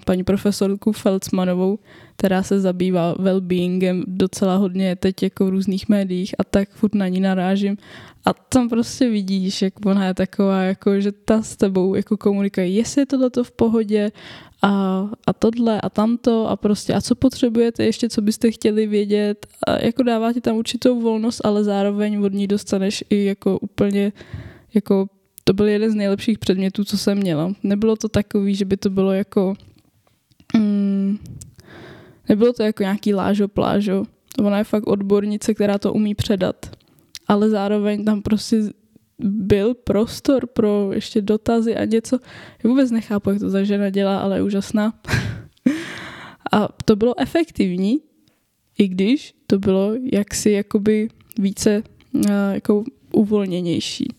paní profesorku Feldsmanovou, která se zabývá well-beingem docela hodně teď jako v různých médiích a tak furt na ní narážím. A tam prostě vidíš, jak ona je taková, jako, že ta s tebou jako komunikuje, jestli je tohleto v pohodě a, a tohle a tamto a prostě a co potřebujete ještě, co byste chtěli vědět a jako dává ti tam určitou volnost, ale zároveň od ní dostaneš i jako úplně jako to byl jeden z nejlepších předmětů, co jsem měla. Nebylo to takový, že by to bylo jako mm, nebylo to jako nějaký lážo plážo. Ona je fakt odbornice, která to umí předat. Ale zároveň tam prostě byl prostor pro ještě dotazy a něco. Já vůbec nechápu, jak to ta žena dělá, ale je úžasná. <laughs> a to bylo efektivní, i když to bylo jaksi jakoby více uh, jako uvolněnější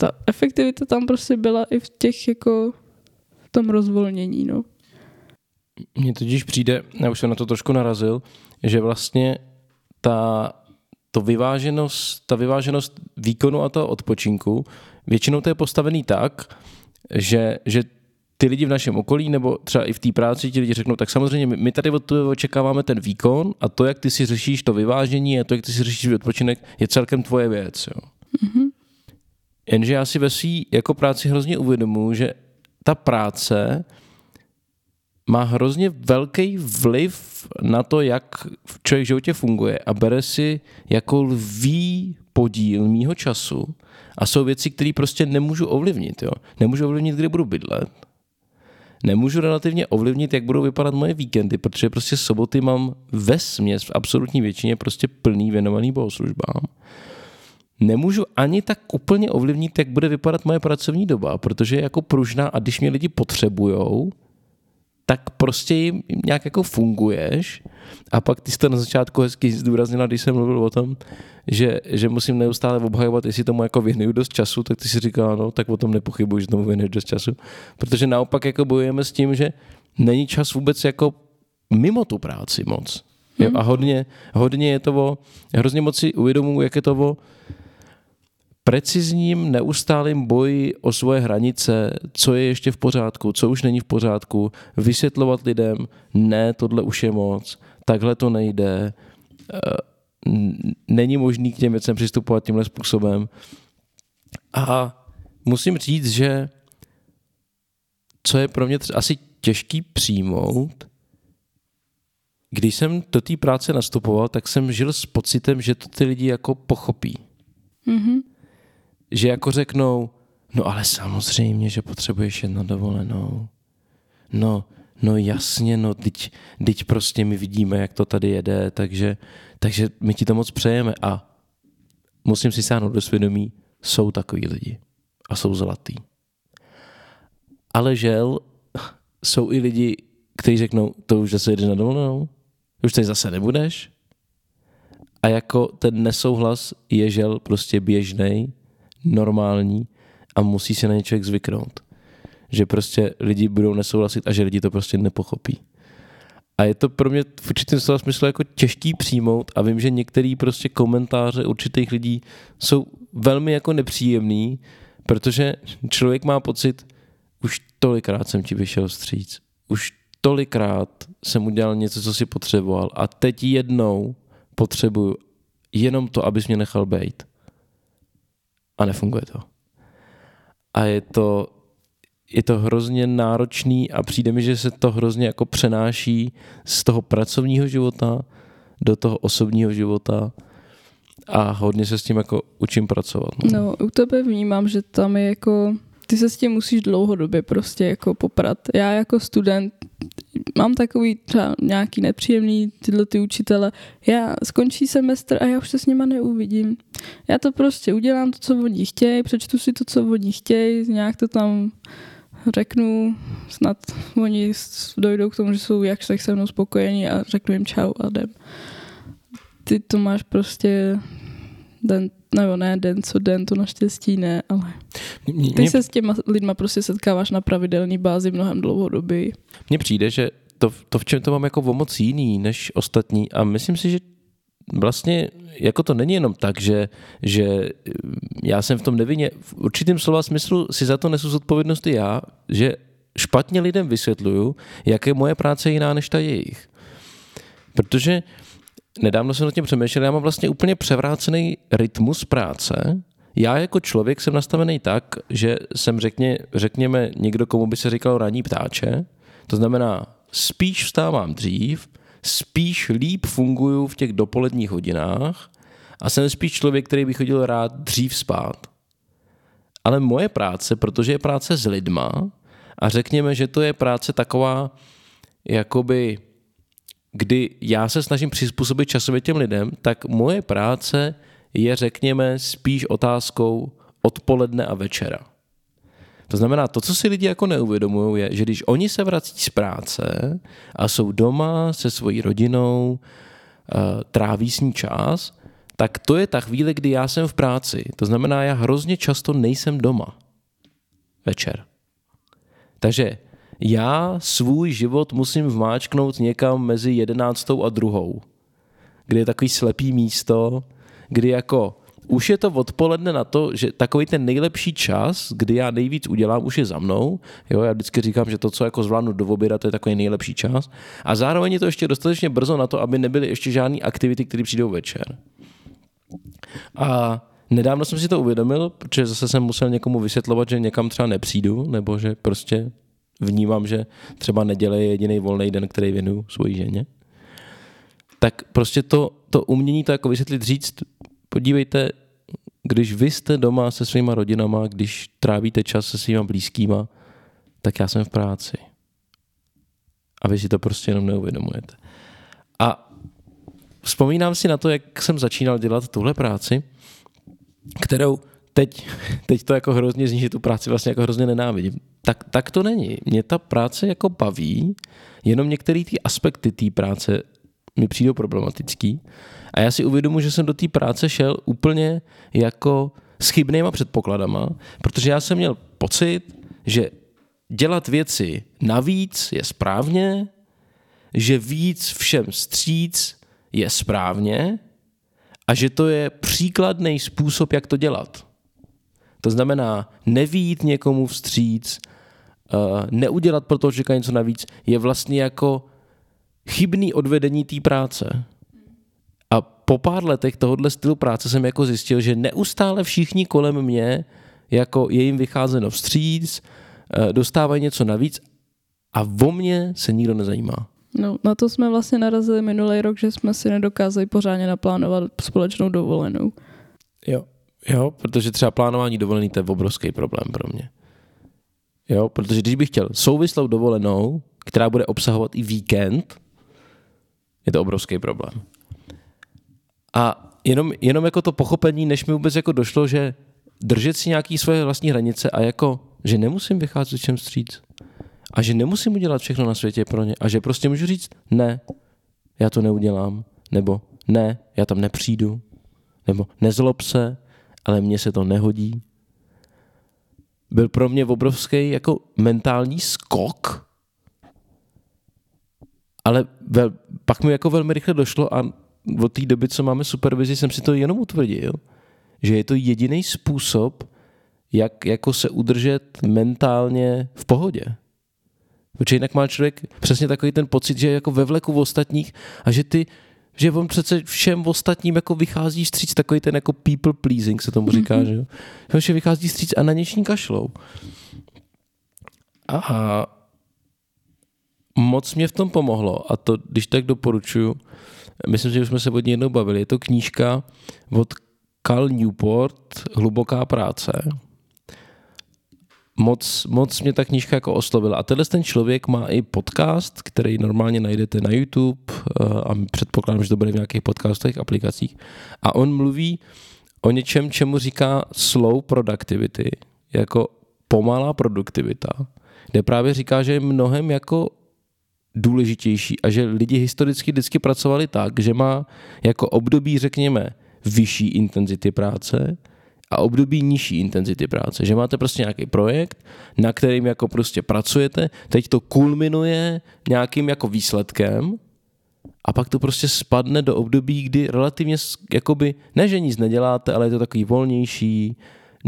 ta efektivita tam prostě byla i v těch jako v tom rozvolnění, no. Mně totiž přijde, já už jsem na to trošku narazil, že vlastně ta, to vyváženost, ta vyváženost výkonu a toho odpočinku, většinou to je postavený tak, že, že ty lidi v našem okolí, nebo třeba i v té práci ti lidi řeknou, tak samozřejmě my tady od toho očekáváme ten výkon a to, jak ty si řešíš to vyvážení a to, jak ty si řešíš odpočinek, je celkem tvoje věc. Jo. Jenže já si ve své jako práci hrozně uvědomuji, že ta práce má hrozně velký vliv na to, jak v člověk v životě funguje a bere si jako lví podíl mýho času a jsou věci, které prostě nemůžu ovlivnit. Jo? Nemůžu ovlivnit, kde budu bydlet. Nemůžu relativně ovlivnit, jak budou vypadat moje víkendy, protože prostě soboty mám ve směs v absolutní většině prostě plný věnovaný bohoslužbám nemůžu ani tak úplně ovlivnit, jak bude vypadat moje pracovní doba, protože je jako pružná a když mě lidi potřebujou, tak prostě jim nějak jako funguješ a pak ty jsi to na začátku hezky zdůraznila, když jsem mluvil o tom, že, že musím neustále obhajovat, jestli tomu jako věnuju dost času, tak ty si říkala, no, tak o tom nepochybuji, že tomu věnuješ dost času. Protože naopak jako bojujeme s tím, že není čas vůbec jako mimo tu práci moc. Jo, a hodně, hodně je to o, hrozně moc si uvědomuji, jak je to o precizním, neustálým boji o svoje hranice, co je ještě v pořádku, co už není v pořádku, vysvětlovat lidem, ne, tohle už je moc, takhle to nejde, eh, není možný k těm věcem přistupovat tímhle způsobem. A musím říct, že co je pro mě asi těžký přijmout, když jsem do té práce nastupoval, tak jsem žil s pocitem, že to ty lidi jako pochopí. Mm-hmm. Že jako řeknou, no ale samozřejmě, že potřebuješ jet na dovolenou. No, no jasně, no, teď, teď prostě my vidíme, jak to tady jede, takže, takže my ti to moc přejeme a musím si sáhnout do svědomí, jsou takový lidi a jsou zlatý. Ale žel, jsou i lidi, kteří řeknou, to už zase jedeš na dovolenou, už tady zase nebudeš. A jako ten nesouhlas je žel prostě běžný, normální a musí se na ně člověk zvyknout. Že prostě lidi budou nesouhlasit a že lidi to prostě nepochopí. A je to pro mě v určitém slova smyslu jako těžký přijmout a vím, že některé prostě komentáře určitých lidí jsou velmi jako nepříjemný, protože člověk má pocit, už tolikrát jsem ti vyšel vstříc, už tolikrát jsem udělal něco, co si potřeboval a teď jednou potřebuju jenom to, abys mě nechal být. A nefunguje to. A je to, je to hrozně náročný a přijde mi, že se to hrozně jako přenáší z toho pracovního života do toho osobního života a hodně se s tím jako učím pracovat. No, no u tebe vnímám, že tam je jako ty se s tím musíš dlouhodobě prostě jako poprat. Já jako student mám takový třeba nějaký nepříjemný tyhle ty učitele. Já skončí semestr a já už se s nima neuvidím. Já to prostě udělám to, co oni chtějí, přečtu si to, co oni chtějí, nějak to tam řeknu, snad oni dojdou k tomu, že jsou jak tak se mnou spokojení a řeknu jim čau a jdem. Ty to máš prostě den, nebo ne den co den, to naštěstí ne, ale ty se s těma lidma prostě setkáváš na pravidelní bázi mnohem dlouhodobě. Mně přijde, že to, to v čem to mám jako o moc jiný než ostatní a myslím si, že vlastně jako to není jenom tak, že, že já jsem v tom nevině, v určitém slova smyslu si za to nesu zodpovědnost i já, že špatně lidem vysvětluju, jak je moje práce jiná než ta jejich. Protože nedávno jsem nad tím přemýšlel, já mám vlastně úplně převrácený rytmus práce. Já jako člověk jsem nastavený tak, že jsem řekně, řekněme někdo, komu by se říkal ranní ptáče. To znamená, spíš vstávám dřív, spíš líp funguju v těch dopoledních hodinách a jsem spíš člověk, který by chodil rád dřív spát. Ale moje práce, protože je práce s lidma a řekněme, že to je práce taková, jakoby kdy já se snažím přizpůsobit časově těm lidem, tak moje práce je, řekněme, spíš otázkou odpoledne a večera. To znamená, to, co si lidi jako neuvědomují, je, že když oni se vrací z práce a jsou doma se svojí rodinou, eh, tráví s ní čas, tak to je ta chvíle, kdy já jsem v práci. To znamená, já hrozně často nejsem doma večer. Takže já svůj život musím vmáčknout někam mezi jedenáctou a druhou, kde je takový slepý místo, kdy jako už je to odpoledne na to, že takový ten nejlepší čas, kdy já nejvíc udělám, už je za mnou. Jo, já vždycky říkám, že to, co jako zvládnu do oběda, to je takový nejlepší čas. A zároveň je to ještě dostatečně brzo na to, aby nebyly ještě žádné aktivity, které přijdou večer. A nedávno jsem si to uvědomil, protože zase jsem musel někomu vysvětlovat, že někam třeba nepřijdu, nebo že prostě vnímám, že třeba neděle je jediný volný den, který věnuju svojí ženě, tak prostě to, to umění to jako vysvětlit, říct, podívejte, když vy jste doma se svýma rodinama, když trávíte čas se svýma blízkýma, tak já jsem v práci. A vy si to prostě jenom neuvědomujete. A vzpomínám si na to, jak jsem začínal dělat tuhle práci, kterou teď, <laughs> teď to jako hrozně zní, že tu práci vlastně jako hrozně nenávidím. Tak, tak to není. Mě ta práce jako baví, jenom některé ty aspekty té práce mi přijdou problematický. A já si uvědomuji, že jsem do té práce šel úplně jako s chybnýma předpokladama, protože já jsem měl pocit, že dělat věci navíc je správně, že víc všem stříc je správně a že to je příkladný způsob, jak to dělat. To znamená nevít někomu vstříc, uh, neudělat pro toho člověka něco navíc, je vlastně jako chybný odvedení té práce. A po pár letech tohohle stylu práce jsem jako zjistil, že neustále všichni kolem mě, jako je jim vycházeno vstříc, uh, dostávají něco navíc a o mě se nikdo nezajímá. No, na to jsme vlastně narazili minulý rok, že jsme si nedokázali pořádně naplánovat společnou dovolenou. Jo, jo, protože třeba plánování dovolený to je obrovský problém pro mě. Jo, protože když bych chtěl souvislou dovolenou, která bude obsahovat i víkend, je to obrovský problém. A jenom, jenom jako to pochopení, než mi vůbec jako došlo, že držet si nějaký svoje vlastní hranice a jako, že nemusím vycházet čem stříc. A že nemusím udělat všechno na světě pro ně. A že prostě můžu říct, ne, já to neudělám. Nebo ne, já tam nepřijdu. Nebo nezlob se, ale mně se to nehodí. Byl pro mě obrovský jako mentální skok, ale vel, pak mi jako velmi rychle došlo a od té doby, co máme supervizi, jsem si to jenom utvrdil, že je to jediný způsob, jak jako se udržet mentálně v pohodě. Protože jinak má člověk přesně takový ten pocit, že je jako ve vleku v ostatních a že ty že on přece všem ostatním jako vychází stříc, takový ten jako people pleasing se tomu říká, mm-hmm. že jo. Že vychází stříc a na něční kašlou. A moc mě v tom pomohlo a to, když tak doporučuju, myslím, že už jsme se od ní jednou bavili, je to knížka od Cal Newport, Hluboká práce moc, moc mě ta knížka jako oslovila. A tenhle ten člověk má i podcast, který normálně najdete na YouTube eh, a předpokládám, že to bude v nějakých podcastových aplikacích. A on mluví o něčem, čemu říká slow productivity, jako pomalá produktivita, kde právě říká, že je mnohem jako důležitější a že lidi historicky vždycky pracovali tak, že má jako období, řekněme, vyšší intenzity práce a období nižší intenzity práce. Že máte prostě nějaký projekt, na kterým jako prostě pracujete, teď to kulminuje nějakým jako výsledkem a pak to prostě spadne do období, kdy relativně, jakoby, ne že nic neděláte, ale je to takový volnější,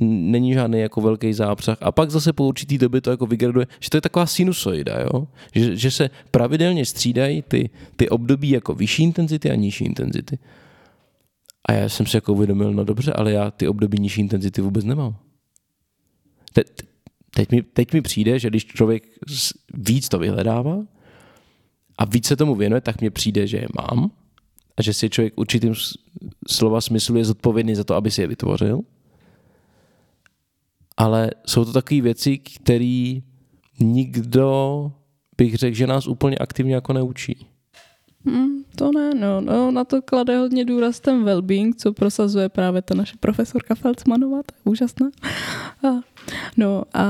není žádný jako velký zápřah a pak zase po určitý době to jako vygraduje, že to je taková sinusoida, jo? Že, že se pravidelně střídají ty, ty období jako vyšší intenzity a nižší intenzity. A já jsem si jako uvědomil, no dobře, ale já ty období nižší intenzity vůbec nemám. Te, teď, mi, teď mi přijde, že když člověk víc to vyhledává a víc se tomu věnuje, tak mi přijde, že je mám a že si člověk určitým slova smyslu je zodpovědný za to, aby si je vytvořil. Ale jsou to takové věci, které nikdo bych řekl, že nás úplně aktivně jako neučí. Hmm, to ne, no, no, na to klade hodně důraz ten well-being, co prosazuje právě ta naše profesorka Felsmanová, to je úžasná. A, no a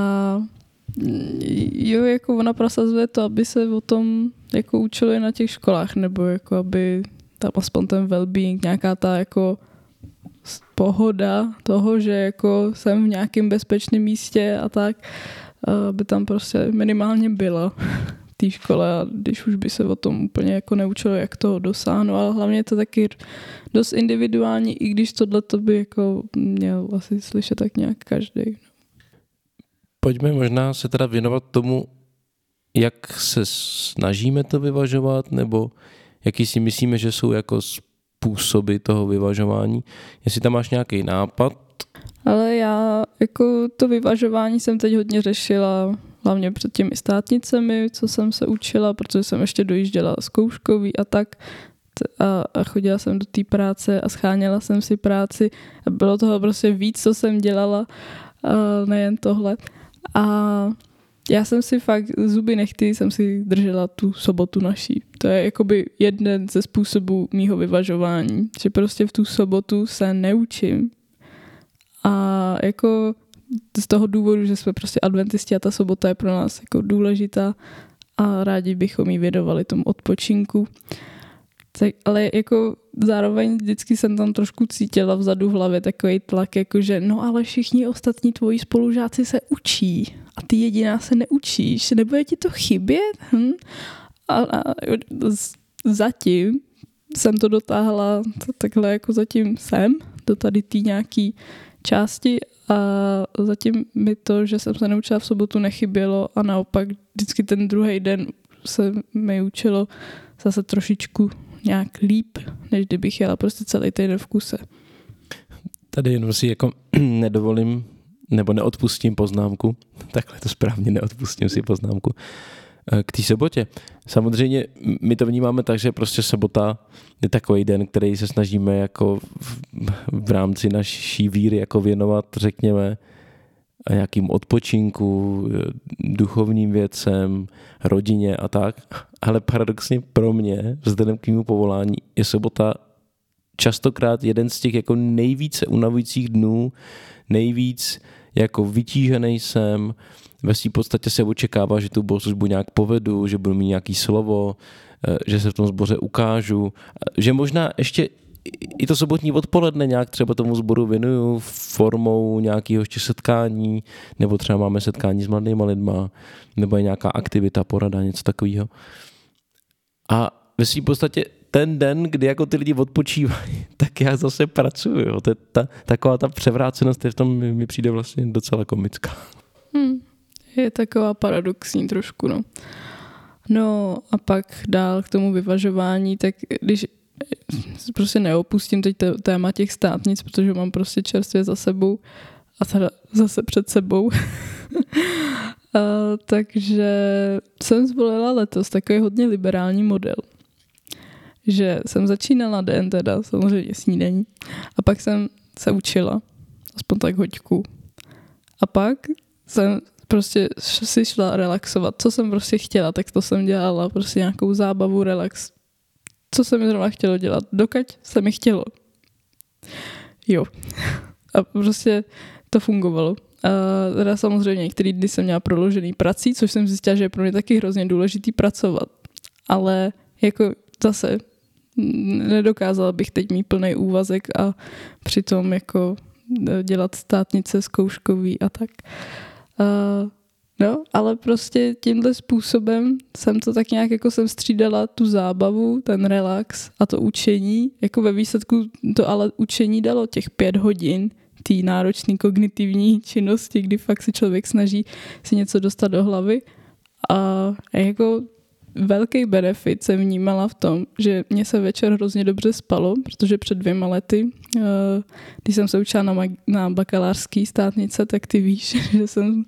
jo, jako ona prosazuje to, aby se o tom jako učili na těch školách, nebo jako aby tam aspoň ten well-being, nějaká ta jako pohoda toho, že jako jsem v nějakém bezpečném místě a tak, aby tam prostě minimálně byla té škole a když už by se o tom úplně jako neučilo, jak to dosáhnout, ale hlavně je to taky dost individuální, i když tohle to by jako měl asi slyšet tak nějak každý. Pojďme možná se teda věnovat tomu, jak se snažíme to vyvažovat, nebo jaký si myslíme, že jsou jako způsoby toho vyvažování. Jestli tam máš nějaký nápad? Ale já jako to vyvažování jsem teď hodně řešila hlavně před těmi státnicemi, co jsem se učila, protože jsem ještě dojížděla zkouškový a tak a, chodila jsem do té práce a scháněla jsem si práci a bylo toho prostě víc, co jsem dělala, nejen tohle. A já jsem si fakt zuby nechty jsem si držela tu sobotu naší. To je jakoby jeden ze způsobů mýho vyvažování, že prostě v tu sobotu se neučím. A jako z toho důvodu, že jsme prostě adventisti a ta sobota je pro nás jako důležitá a rádi bychom jí vědovali tomu odpočinku. Tak, ale jako zároveň vždycky jsem tam trošku cítila vzadu v hlavě takový tlak, jako že no ale všichni ostatní tvoji spolužáci se učí a ty jediná se neučíš, nebude ti to chybět? Hm? A, a zatím jsem to dotáhla to takhle jako zatím sem, do tady té nějaký části a zatím mi to, že jsem se naučila v sobotu nechybělo a naopak vždycky ten druhý den se mi učilo zase trošičku nějak líp, než kdybych jela prostě celý týden v kuse. Tady jenom si jako <clears throat> nedovolím nebo neodpustím poznámku, takhle to správně neodpustím si poznámku, k té sobotě. Samozřejmě my to vnímáme tak, že prostě sobota je takový den, který se snažíme jako v, v rámci naší víry jako věnovat, řekněme, nějakým odpočinku, eh, duchovním věcem, rodině a tak. Ale paradoxně pro mě, vzhledem k mému povolání, je sobota častokrát jeden z těch jako nejvíce unavujících dnů, nejvíc jako vytížený jsem, ve svým podstatě se očekává, že tu bohoslužbu nějak povedu, že budu mít nějaký slovo, eh, že se v tom zboře ukážu, že možná ještě i to sobotní odpoledne nějak třeba tomu sboru věnuju formou nějakého ještě setkání, nebo třeba máme setkání s mladými lidma, nebo je nějaká aktivita, porada, něco takového. A ve svým podstatě ten den, kdy jako ty lidi odpočívají, <laughs> tak já zase pracuju. Jo. To ta, taková ta převrácenost je v tom mi přijde vlastně docela komická. Je taková paradoxní trošku, no. No a pak dál k tomu vyvažování, tak když prostě neopustím teď téma těch státnic, protože mám prostě čerstvě za sebou a teda zase před sebou. <laughs> a, takže jsem zvolila letos takový hodně liberální model že jsem začínala den teda, samozřejmě snídení, a pak jsem se učila, aspoň tak hoďku. A pak jsem prostě si šla relaxovat. Co jsem prostě chtěla, tak to jsem dělala. Prostě nějakou zábavu, relax. Co jsem mi zrovna chtěla dělat, dokud se mi chtělo. Jo. A prostě to fungovalo. A teda samozřejmě některý dny jsem měla proložený prací, což jsem zjistila, že je pro mě taky hrozně důležitý pracovat. Ale jako zase nedokázala bych teď mít plný úvazek a přitom jako e, dělat státnice zkouškový a tak. Uh, no, ale prostě tímhle způsobem jsem to tak nějak jako jsem střídala tu zábavu, ten relax a to učení. Jako ve výsledku to ale učení dalo těch pět hodin té náročné kognitivní <laughs> činnosti, kdy fakt se člověk snaží si něco dostat do hlavy. A jako velký benefit jsem vnímala v tom, že mě se večer hrozně dobře spalo, protože před dvěma lety, eh, když jsem se učila na, na bakalářský státnice, tak ty víš, <laughs> že jsem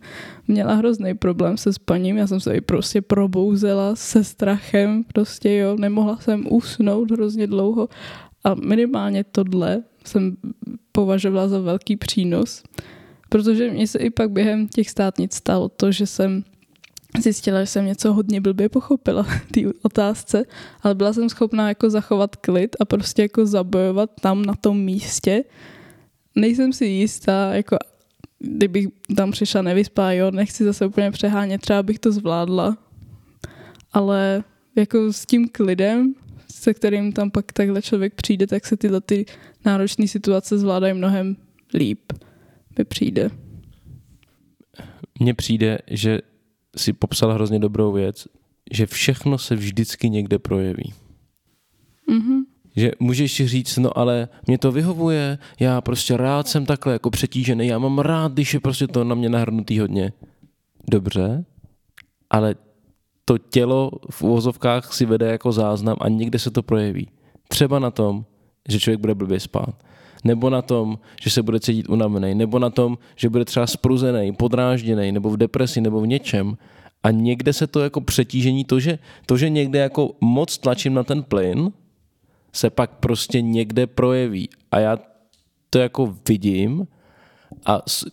měla hrozný problém se spaním. Já jsem se i prostě probouzela se strachem, prostě jo, nemohla jsem usnout hrozně dlouho a minimálně tohle jsem považovala za velký přínos, protože mě se i pak během těch státnic stalo to, že jsem zjistila, že jsem něco hodně blbě pochopila té otázce, ale byla jsem schopná jako zachovat klid a prostě jako zabojovat tam na tom místě. Nejsem si jistá, jako kdybych tam přišla nevyspá, jo, nechci zase úplně přehánět, třeba bych to zvládla, ale jako s tím klidem, se kterým tam pak takhle člověk přijde, tak se tyhle ty náročné situace zvládají mnohem líp, mi přijde. Mně přijde, že si popsal hrozně dobrou věc, že všechno se vždycky někde projeví. Mm-hmm. Že můžeš si říct, no ale mě to vyhovuje, já prostě rád jsem takhle jako přetížený, já mám rád, když je prostě to na mě nahrnutý hodně. Dobře, ale to tělo v uvozovkách si vede jako záznam a někde se to projeví. Třeba na tom, že člověk bude blbě spát. Nebo na tom, že se bude cítit unavený. Nebo na tom, že bude třeba spruzený, podrážděný, nebo v depresi, nebo v něčem. A někde se to jako přetížení, to že, to, že někde jako moc tlačím na ten plyn, se pak prostě někde projeví. A já to jako vidím a s,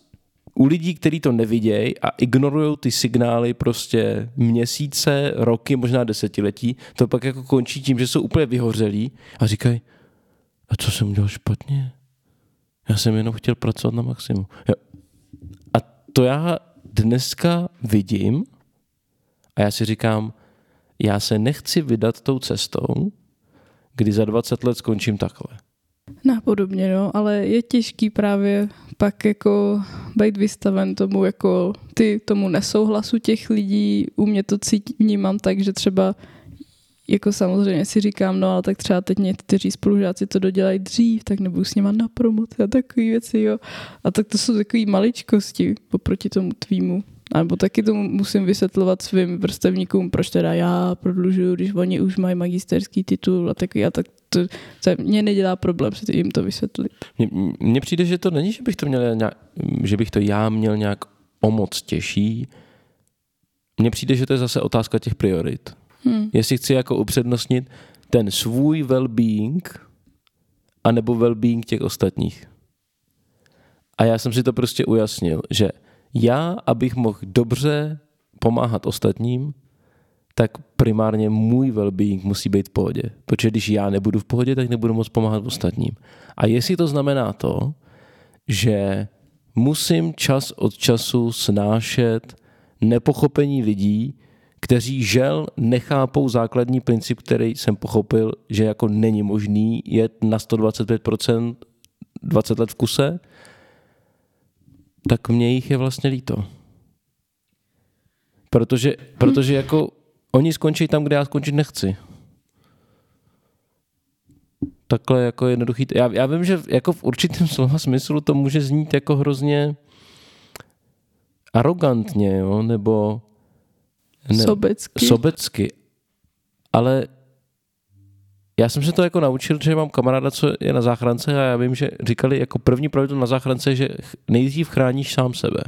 u lidí, kteří to nevidějí a ignorují ty signály prostě měsíce, roky, možná desetiletí, to pak jako končí tím, že jsou úplně vyhořelí a říkají, a co jsem udělal špatně? Já jsem jenom chtěl pracovat na maximum. A to já dneska vidím a já si říkám, já se nechci vydat tou cestou, kdy za 20 let skončím takhle. Nápodobně, no, ale je těžký právě pak jako být vystaven tomu jako ty tomu nesouhlasu těch lidí. U mě to cítím, vnímám tak, že třeba jako samozřejmě si říkám, no ale tak třeba teď někteří spolužáci to dodělají dřív, tak nebudu s nima na promoci a takové věci, jo. A tak to jsou takové maličkosti oproti tomu tvýmu. Nebo taky to musím vysvětlovat svým vrstevníkům, proč teda já prodlužuju, když oni už mají magisterský titul a takový, a tak to, to mě nedělá problém se jim to vysvětlit. Mně přijde, že to není, že bych to měl nějak, že bych to já měl nějak o moc těžší. Mně přijde, že to je zase otázka těch priorit. Hmm. Jestli chci jako upřednostnit ten svůj well-being anebo well-being těch ostatních. A já jsem si to prostě ujasnil, že já, abych mohl dobře pomáhat ostatním, tak primárně můj well-being musí být v pohodě. Protože když já nebudu v pohodě, tak nebudu moct pomáhat ostatním. A jestli to znamená to, že musím čas od času snášet nepochopení lidí, kteří žel nechápou základní princip, který jsem pochopil, že jako není možný jet na 125% 20 let v kuse, tak mě jich je vlastně líto. Protože, protože jako oni skončí tam, kde já skončit nechci. Takhle jako jednoduchý. Já, já vím, že jako v určitém <laughs> slova smyslu to může znít jako hrozně arrogantně, jo, nebo ne, sobecky. sobecky. Ale já jsem se to jako naučil, že mám kamaráda, co je na záchrance a já vím, že říkali jako první pravidlo na záchrance, že nejdřív chráníš sám sebe.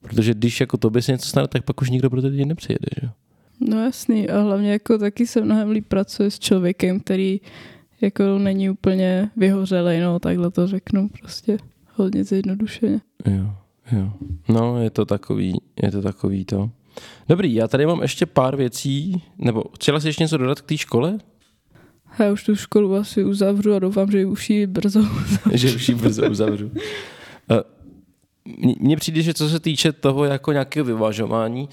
Protože když jako tobě se něco stane, tak pak už nikdo pro tebe nepřijede, že? No jasný a hlavně jako taky se mnohem líp pracuje s člověkem, který jako není úplně vyhořelej, no takhle to řeknu prostě hodně zjednodušeně. Jo, jo. No je to takový, je to takový to. Dobrý, já tady mám ještě pár věcí, nebo chtěla jsi ještě něco dodat k té škole? Já už tu školu asi uzavřu a doufám, že už ji brzo uzavřu. že už ji brzo uzavřu. Eh, mně přijde, že co se týče toho jako nějakého vyvažování,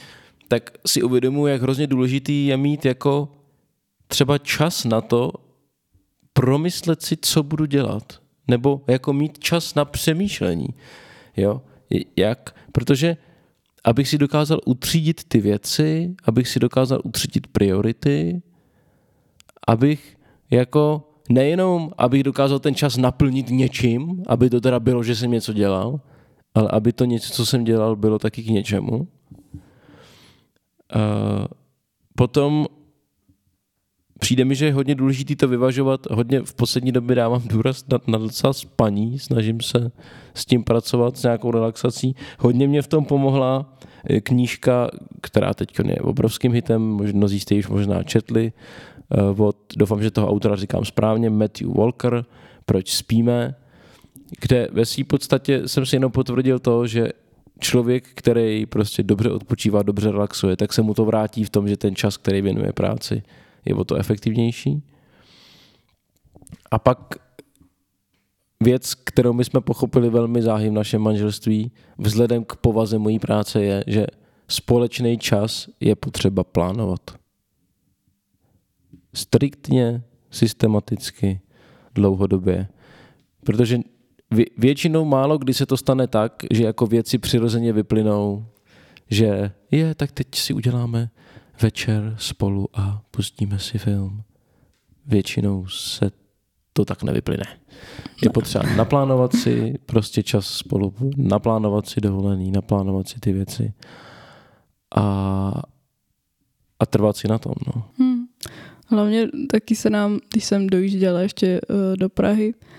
tak si uvědomuji, jak hrozně důležitý je mít jako třeba čas na to promyslet si, co budu dělat. Nebo jako mít čas na přemýšlení. Jo? Jak? Protože abych si dokázal utřídit ty věci, abych si dokázal utřídit priority, abych jako nejenom, abych dokázal ten čas naplnit něčím, aby to teda bylo, že jsem něco dělal, ale aby to něco, co jsem dělal, bylo taky k něčemu. Uh, potom přijde mi, že je hodně důležité to vyvažovat. Hodně v poslední době dávám důraz na, na docela spaní, snažím se s tím pracovat, s nějakou relaxací. Hodně mě v tom pomohla eh, knížka, která teď je obrovským hitem, mnozí jste ji už možná četli, eh, od, doufám, že toho autora říkám správně, Matthew Walker, Proč spíme, kde ve své podstatě jsem si jenom potvrdil to, že člověk, který prostě dobře odpočívá, dobře relaxuje, tak se mu to vrátí v tom, že ten čas, který věnuje práci, je o to efektivnější. A pak věc, kterou my jsme pochopili velmi záhy v našem manželství, vzhledem k povaze mojí práce, je, že společný čas je potřeba plánovat. Striktně, systematicky, dlouhodobě. Protože většinou málo kdy se to stane tak, že jako věci přirozeně vyplynou, že je, tak teď si uděláme večer spolu a pustíme si film. Většinou se to tak nevyplyne. Je potřeba naplánovat si prostě čas spolu, naplánovat si dovolený, naplánovat si ty věci a, a trvat si na tom. No. Hmm. Hlavně taky se nám, když jsem dojížděla ještě uh, do Prahy, Eh,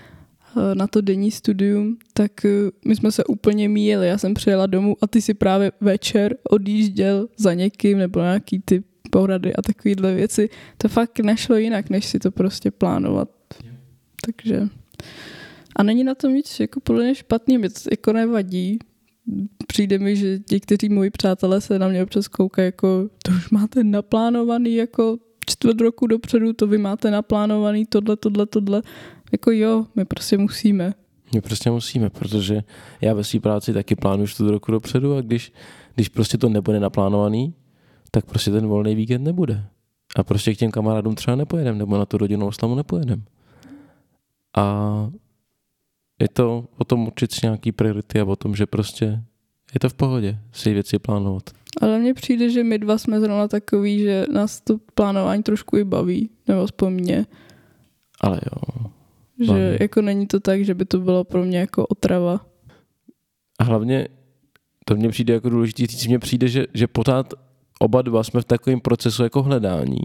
na to denní studium, tak eh, my jsme se úplně míjeli. Já jsem přijela domů a ty si právě večer odjížděl za někým nebo nějaký ty porady a takovéhle věci. To fakt nešlo jinak, než si to prostě plánovat. Takže a není na tom nic jako podle mě špatný, mě to jako nevadí. Přijde mi, že někteří moji přátelé se na mě občas koukají jako, to už máte naplánovaný jako čtvrt roku dopředu, to vy máte naplánovaný tohle, tohle, tohle jako jo, my prostě musíme. My prostě musíme, protože já ve své práci taky plánuju čtvrt roku dopředu a když, když prostě to nebude naplánovaný, tak prostě ten volný víkend nebude. A prostě k těm kamarádům třeba nepojedem, nebo na tu rodinnou oslavu nepojedem. A je to o tom určit si nějaký priority a o tom, že prostě je to v pohodě si věci plánovat. Ale mně přijde, že my dva jsme zrovna takový, že nás to plánování trošku i baví, nebo aspoň mě. Ale jo. Že Baví. jako není to tak, že by to bylo pro mě jako otrava. A hlavně to mně přijde jako důležitý říct, mně přijde, že, že pořád oba dva jsme v takovém procesu jako hledání,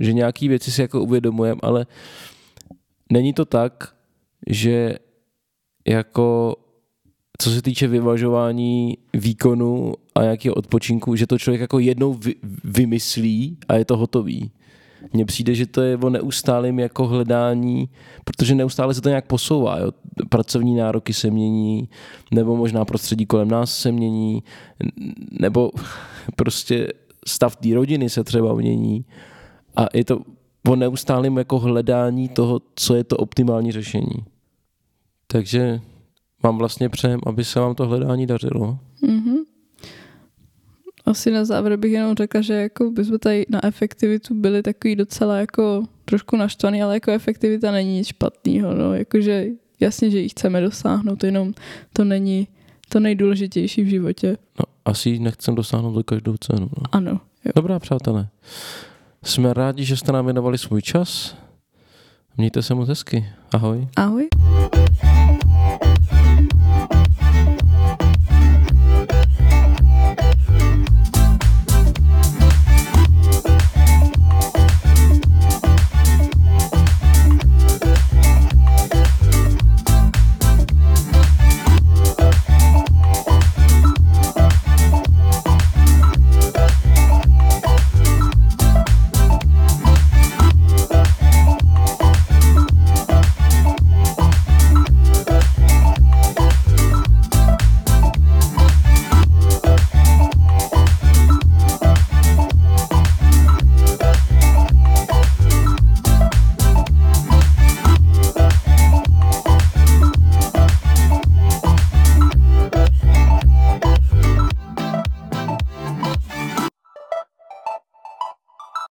že nějaký věci si jako uvědomujeme, ale není to tak, že jako co se týče vyvažování výkonu a nějakého odpočinku, že to člověk jako jednou vy, vymyslí a je to hotový. Mně přijde, že to je o neustálém jako hledání, protože neustále se to nějak posouvá. Jo? Pracovní nároky se mění, nebo možná prostředí kolem nás se mění, nebo prostě stav té rodiny se třeba mění. A je to o neustálém jako hledání toho, co je to optimální řešení. Takže vám vlastně přejem, aby se vám to hledání dařilo. Mhm. Asi na závěr bych jenom řekla, že jako bychom tady na efektivitu byli takový docela jako trošku naštvaný, ale jako efektivita není nic špatného. No. Jakože jasně, že ji chceme dosáhnout, jenom to není to nejdůležitější v životě. No, asi ji nechcem dosáhnout za každou cenu. No. Ano. Jo. Dobrá, přátelé. Jsme rádi, že jste nám věnovali svůj čas. Mějte se moc hezky. Ahoj. Ahoj.